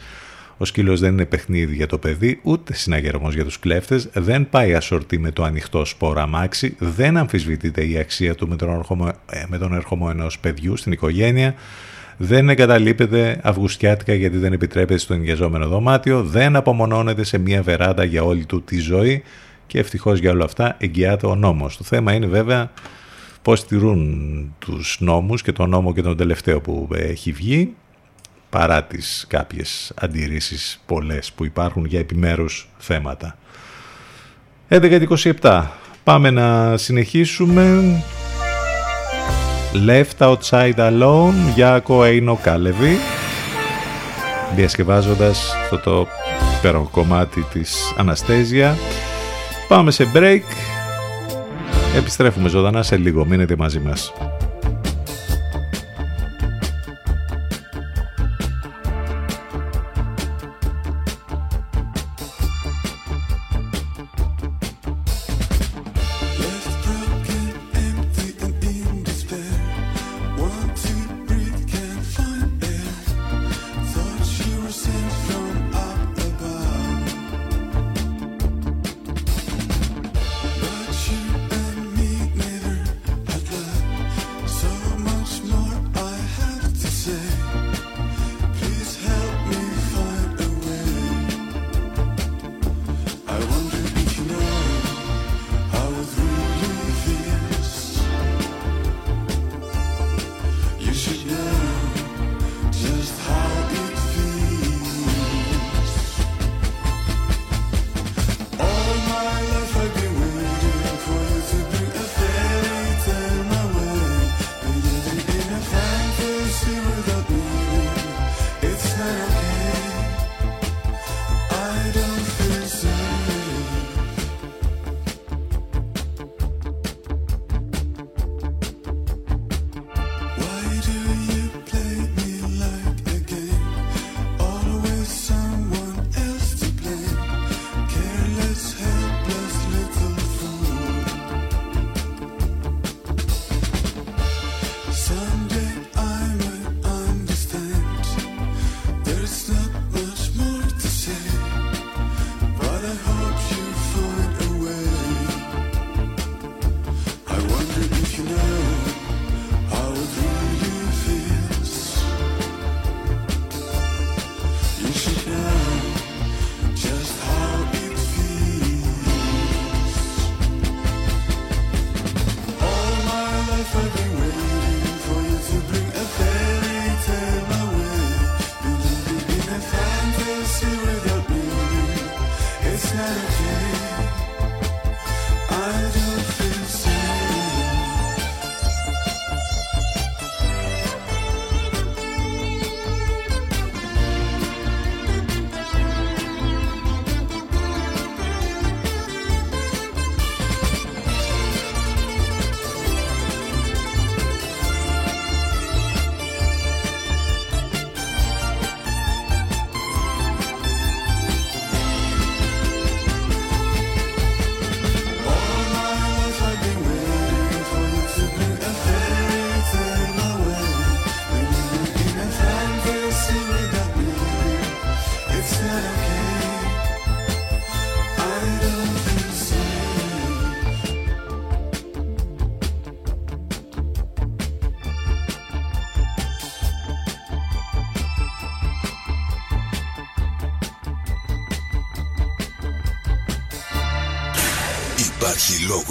Ο σκύλος δεν είναι παιχνίδι για το παιδί, ούτε συναγερμός για τους κλέφτες, δεν πάει ασορτή με το ανοιχτό σπόρα αμάξι, δεν αμφισβητείται η αξία του με τον, ερχομό, ε, με τον ερχομό ενός παιδιού στην οικογένεια, δεν εγκαταλείπεται αυγουστιάτικα γιατί δεν επιτρέπεται στο ενοικιαζόμενο δωμάτιο, δεν απομονώνεται σε μια βεράντα για όλη του τη ζωή και ευτυχώς για όλα αυτά εγγυάται ο νόμος. Το θέμα είναι βέβαια πώς τηρούν τους νόμους και τον νόμο και τον τελευταίο που έχει βγει παρά τις κάποιες αντιρρήσεις πολλές που υπάρχουν για επιμέρους θέματα. 11.27 πάμε να συνεχίσουμε Left Outside Alone για Κοέινο Κάλεβι διασκευάζοντας αυτό το υπέροχο κομμάτι της Αναστέζια πάμε σε break Επιστρέφουμε ζωντανά σε λίγο. Μείνετε μαζί μας.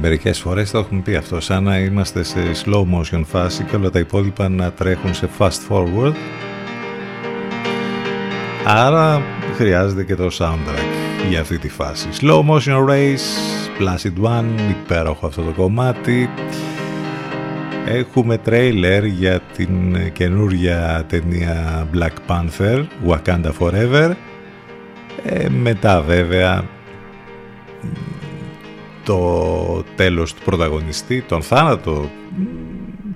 Μερικές φορές, το έχουμε πει αυτό, σαν να είμαστε σε slow motion φάση και όλα τα υπόλοιπα να τρέχουν σε fast forward. Άρα χρειάζεται και το soundtrack για αυτή τη φάση. Slow motion race, Placid One, υπέροχο αυτό το κομμάτι. Έχουμε τρέιλερ για την καινούργια ταινία Black Panther, Wakanda Forever. Ε, μετά βέβαια το τέλος του πρωταγωνιστή, τον θάνατο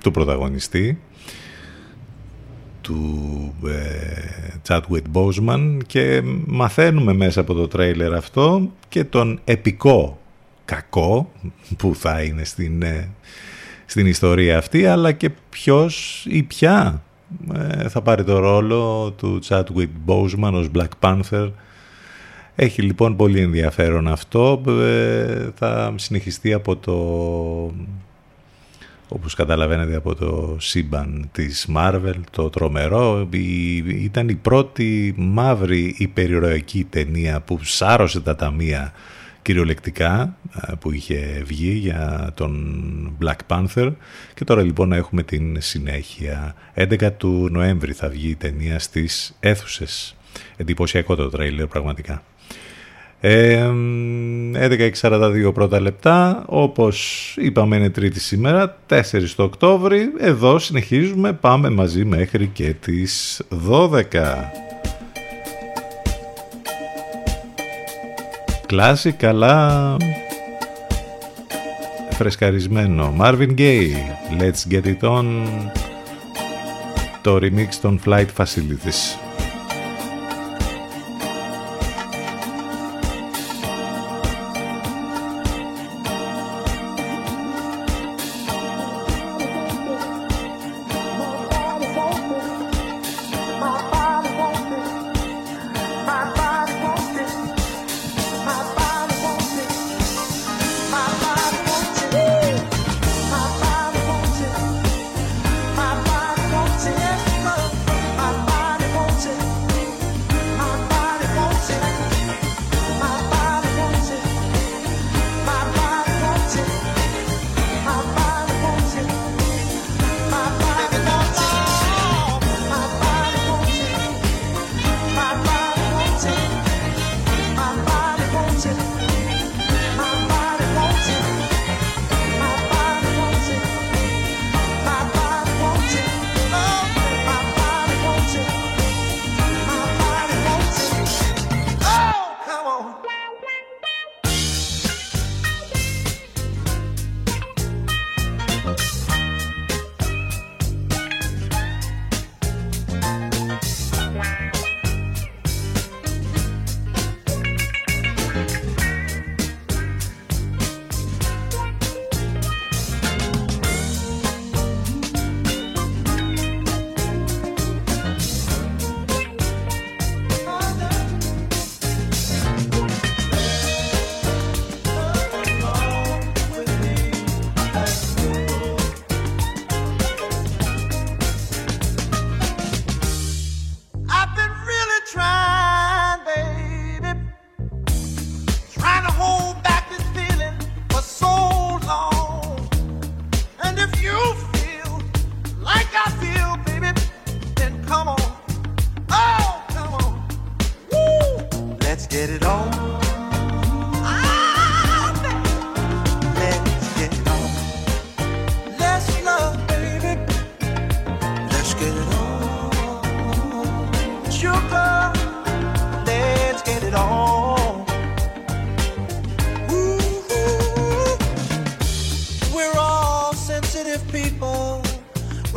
του πρωταγωνιστή του ε, Chadwick Boseman και μαθαίνουμε μέσα από το τρέιλερ αυτό και τον επικό κακό που θα είναι στην, ε, στην ιστορία αυτή αλλά και ποιος ή ποια ε, θα πάρει το ρόλο του Chadwick Boseman ως Black Panther έχει λοιπόν πολύ ενδιαφέρον αυτό. Ε, θα συνεχιστεί από το, όπως καταλαβαίνετε, από το σύμπαν της Marvel, το τρομερό. Ήταν η πρώτη μαύρη υπερηρωική ταινία που σάρωσε τα ταμεία κυριολεκτικά ε, που είχε βγει για τον Black Panther και τώρα λοιπόν έχουμε την συνέχεια 11 του Νοέμβρη θα βγει η ταινία στις αίθουσες εντυπωσιακό το τρέιλερ πραγματικά 11.42 πρώτα λεπτά, όπως είπαμε είναι τρίτη σήμερα, 4 το Οκτώβρη, εδώ συνεχίζουμε, πάμε μαζί μέχρι και τις 12. Κλάση καλά φρεσκαρισμένο. Marvin Gaye, Let's Get It On, το remix των Flight Facilities.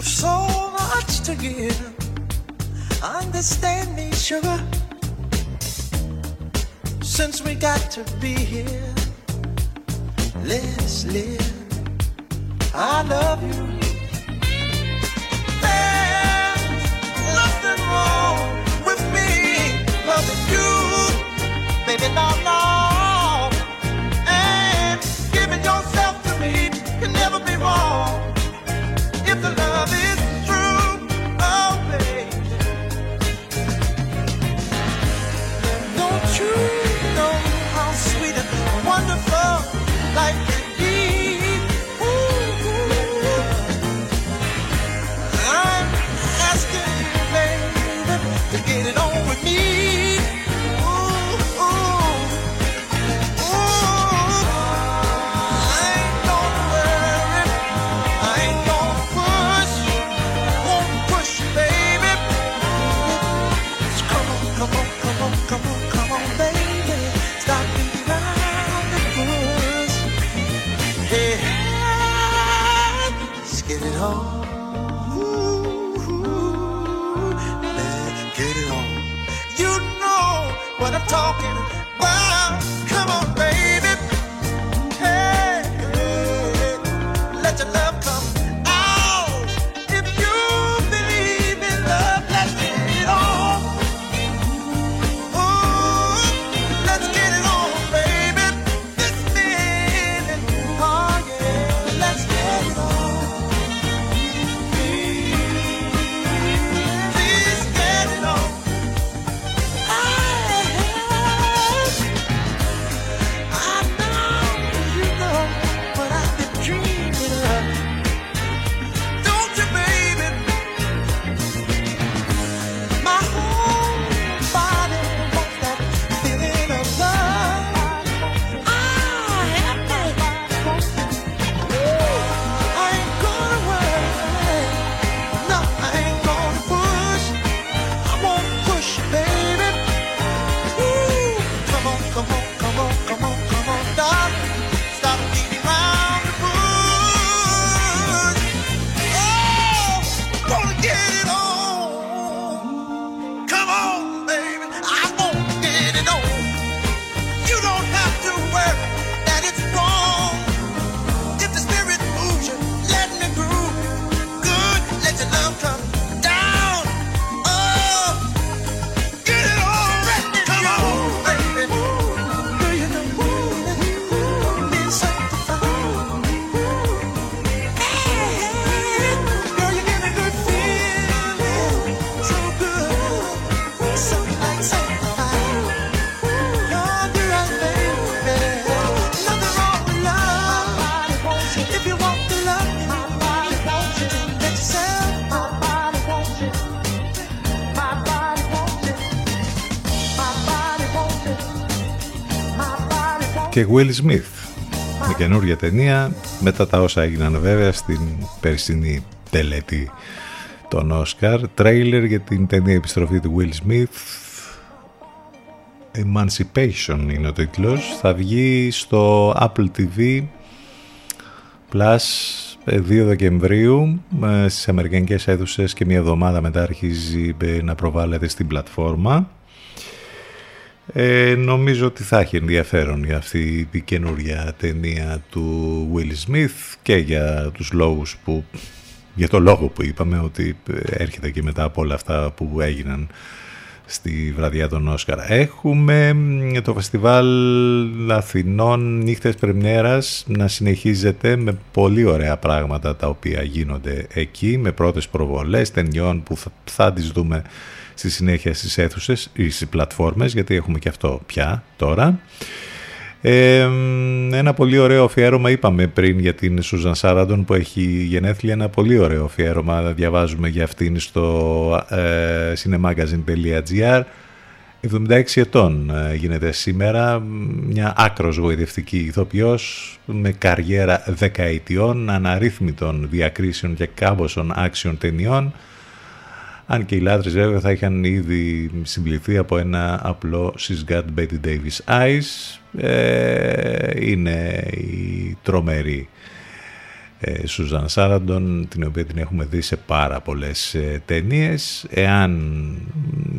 So much to give. Understand me, sugar. Since we got to be here, let's live. I love you. There's nothing wrong with me loving you, baby, no, Και Will Smith. Με καινούργια ταινία μετά τα όσα έγιναν βέβαια στην περσινή τελετή των Όσκαρ. Τρέιλερ για την ταινία επιστροφή του Will Smith. Emancipation είναι ο τίτλος. Θα βγει στο Apple TV Plus 2 Δεκεμβρίου. Ε, στις Αμερικανικές αίθουσες και μια εβδομάδα μετά αρχίζει ε, να προβάλλεται στην πλατφόρμα ε, νομίζω ότι θα έχει ενδιαφέρον για αυτή την καινούρια ταινία του Will Smith και για τους λόγους που για το λόγο που είπαμε ότι έρχεται και μετά από όλα αυτά που έγιναν στη βραδιά των Όσκαρα. Έχουμε μ, το φεστιβάλ Αθηνών Νύχτες Πρεμιέρας να συνεχίζεται με πολύ ωραία πράγματα τα οποία γίνονται εκεί με πρώτες προβολές ταινιών που θα, θα τις δούμε στη συνέχεια στις αίθουσες ή στις πλατφόρμες γιατί έχουμε και αυτό πια τώρα. Ε, ένα πολύ ωραίο αφιέρωμα είπαμε πριν για την Σούζαν Σάραντον που έχει γενέθλια ένα πολύ ωραίο αφιέρωμα. Διαβάζουμε για αυτήν στο ε, cinemagazine.gr 76 ετών ε, γίνεται σήμερα. Μια άκρος γοητευτική ηθοποιός με καριέρα δεκαετιών αναρρύθμιτων διακρίσεων και κάμποσων άξιων ταινιών αν και οι λάτρες βέβαια θα είχαν ήδη συμπληθεί από ένα απλό She's Got Betty Davis Eyes. Ε, είναι η τρομερή ε, Σουζαν Σάραντον, την οποία την έχουμε δει σε πάρα πολλές ε, ταινίες. Εάν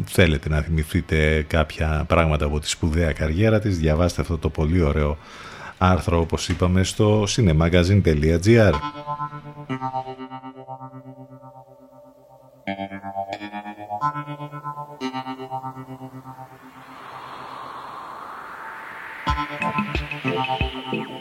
θέλετε να θυμηθείτε κάποια πράγματα από τη σπουδαία καριέρα της, διαβάστε αυτό το πολύ ωραίο άρθρο, όπως είπαμε, στο cinemagazine.gr. Thank you.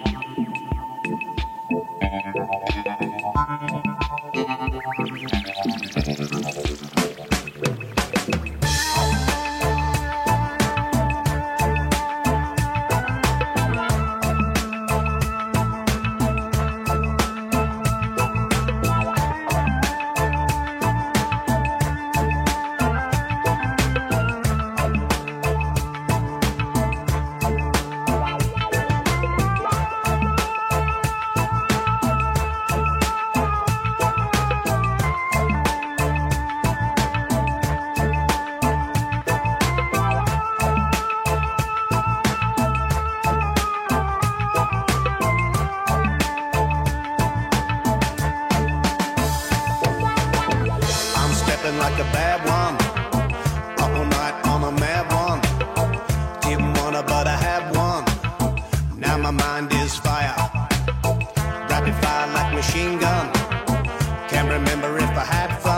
my mind is fire. Rapid fire like machine gun. Can't remember if I had fun.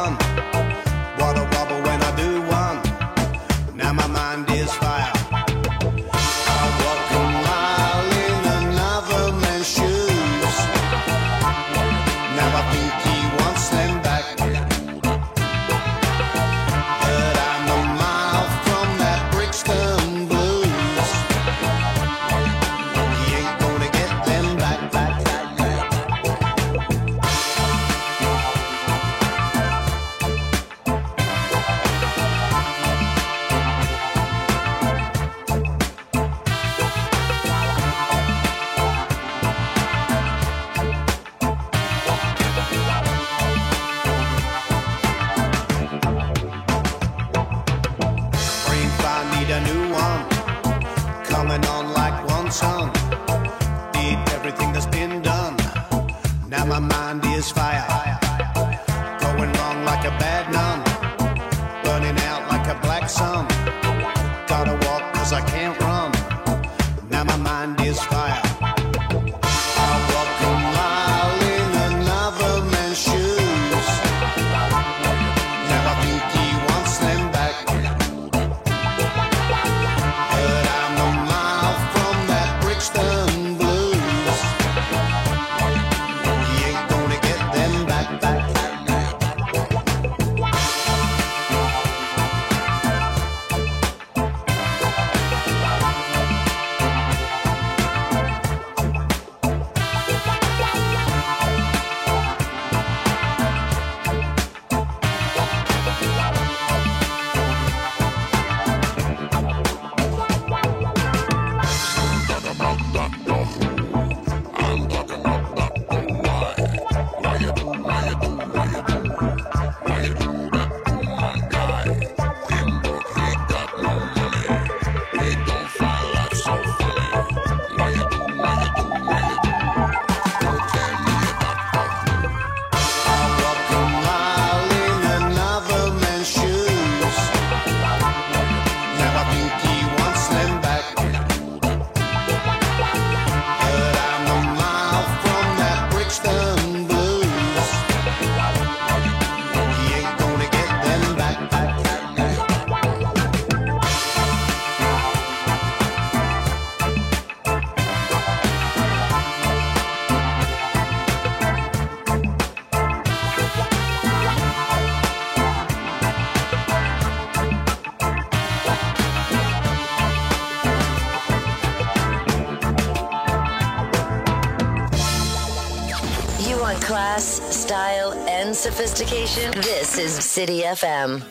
sophistication. This is City FM.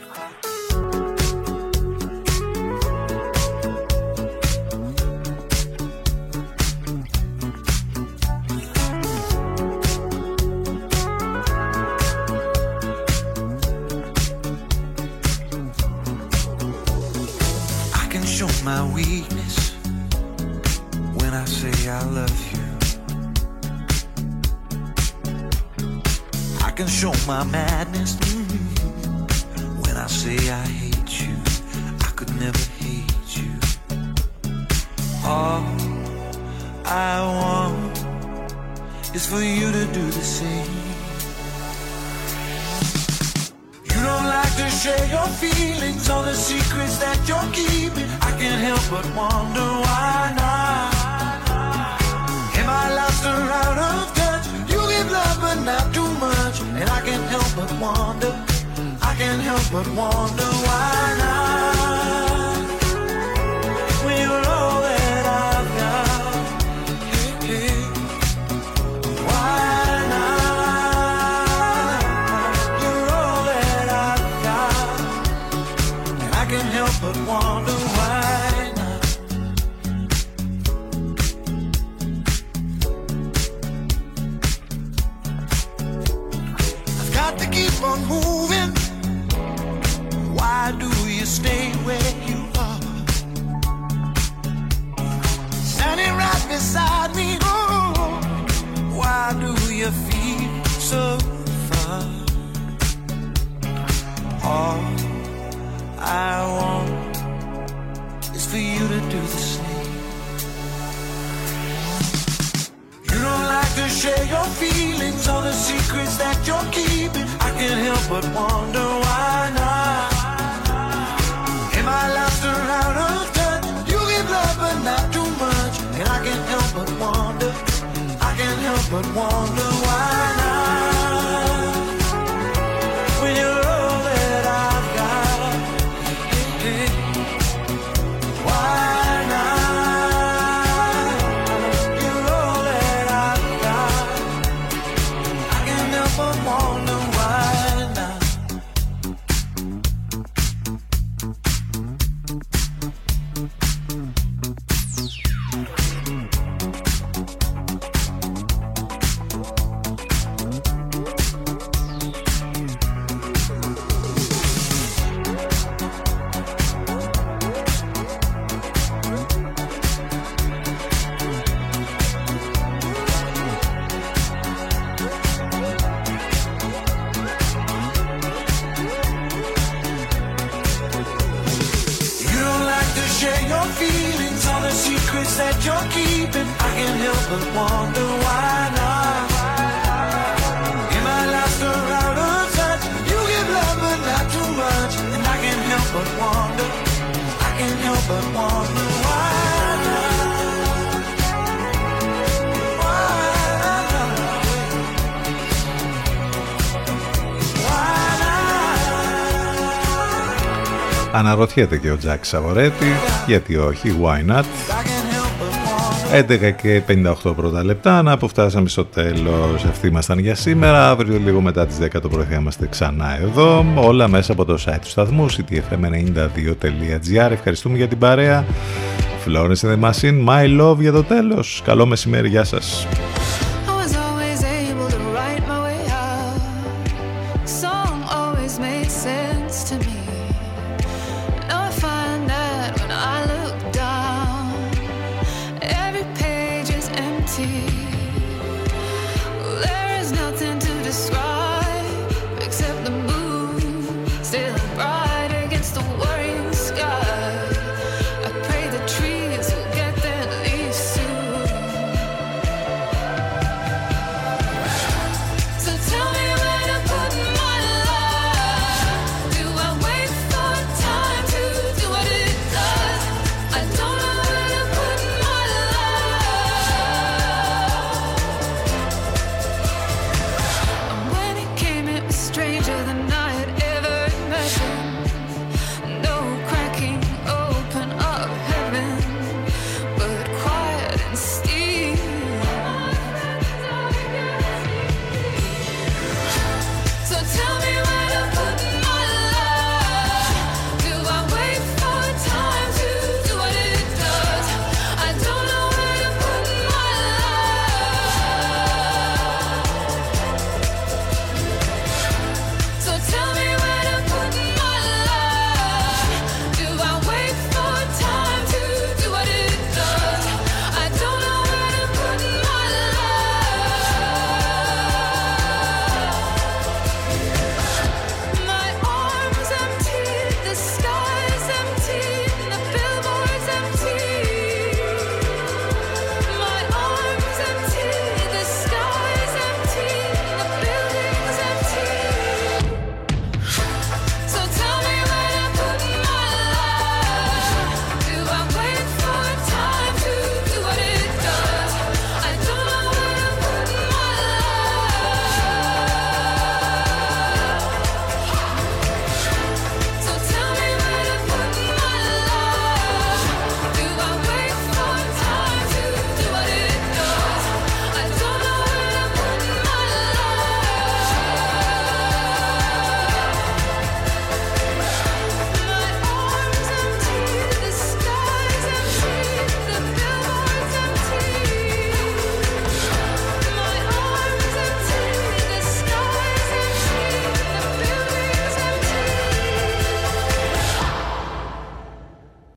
I can show my weakness when I say I love you. show my madness mm. when I say I hate you. I could never hate you. All I want is for you to do the same. You don't like to share your feelings or the secrets that you're keeping. I can't help but wonder why. but wonder why not? but one. Αναρωτιέται και ο Τζάκ Σαβορέτη, γιατί όχι, why not; 11 και 58 πρώτα λεπτά, να αποφτάσαμε στο τέλος. Αυτοί ήμασταν για σήμερα. Αύριο λίγο μετά τις 10 το πρωί θα είμαστε ξανά εδώ. Όλα μέσα από το site του σταθμού, ctfm92.gr. Ευχαριστούμε για την παρέα. Florence and My Love για το τέλος. Καλό μεσημέρι, γεια σας.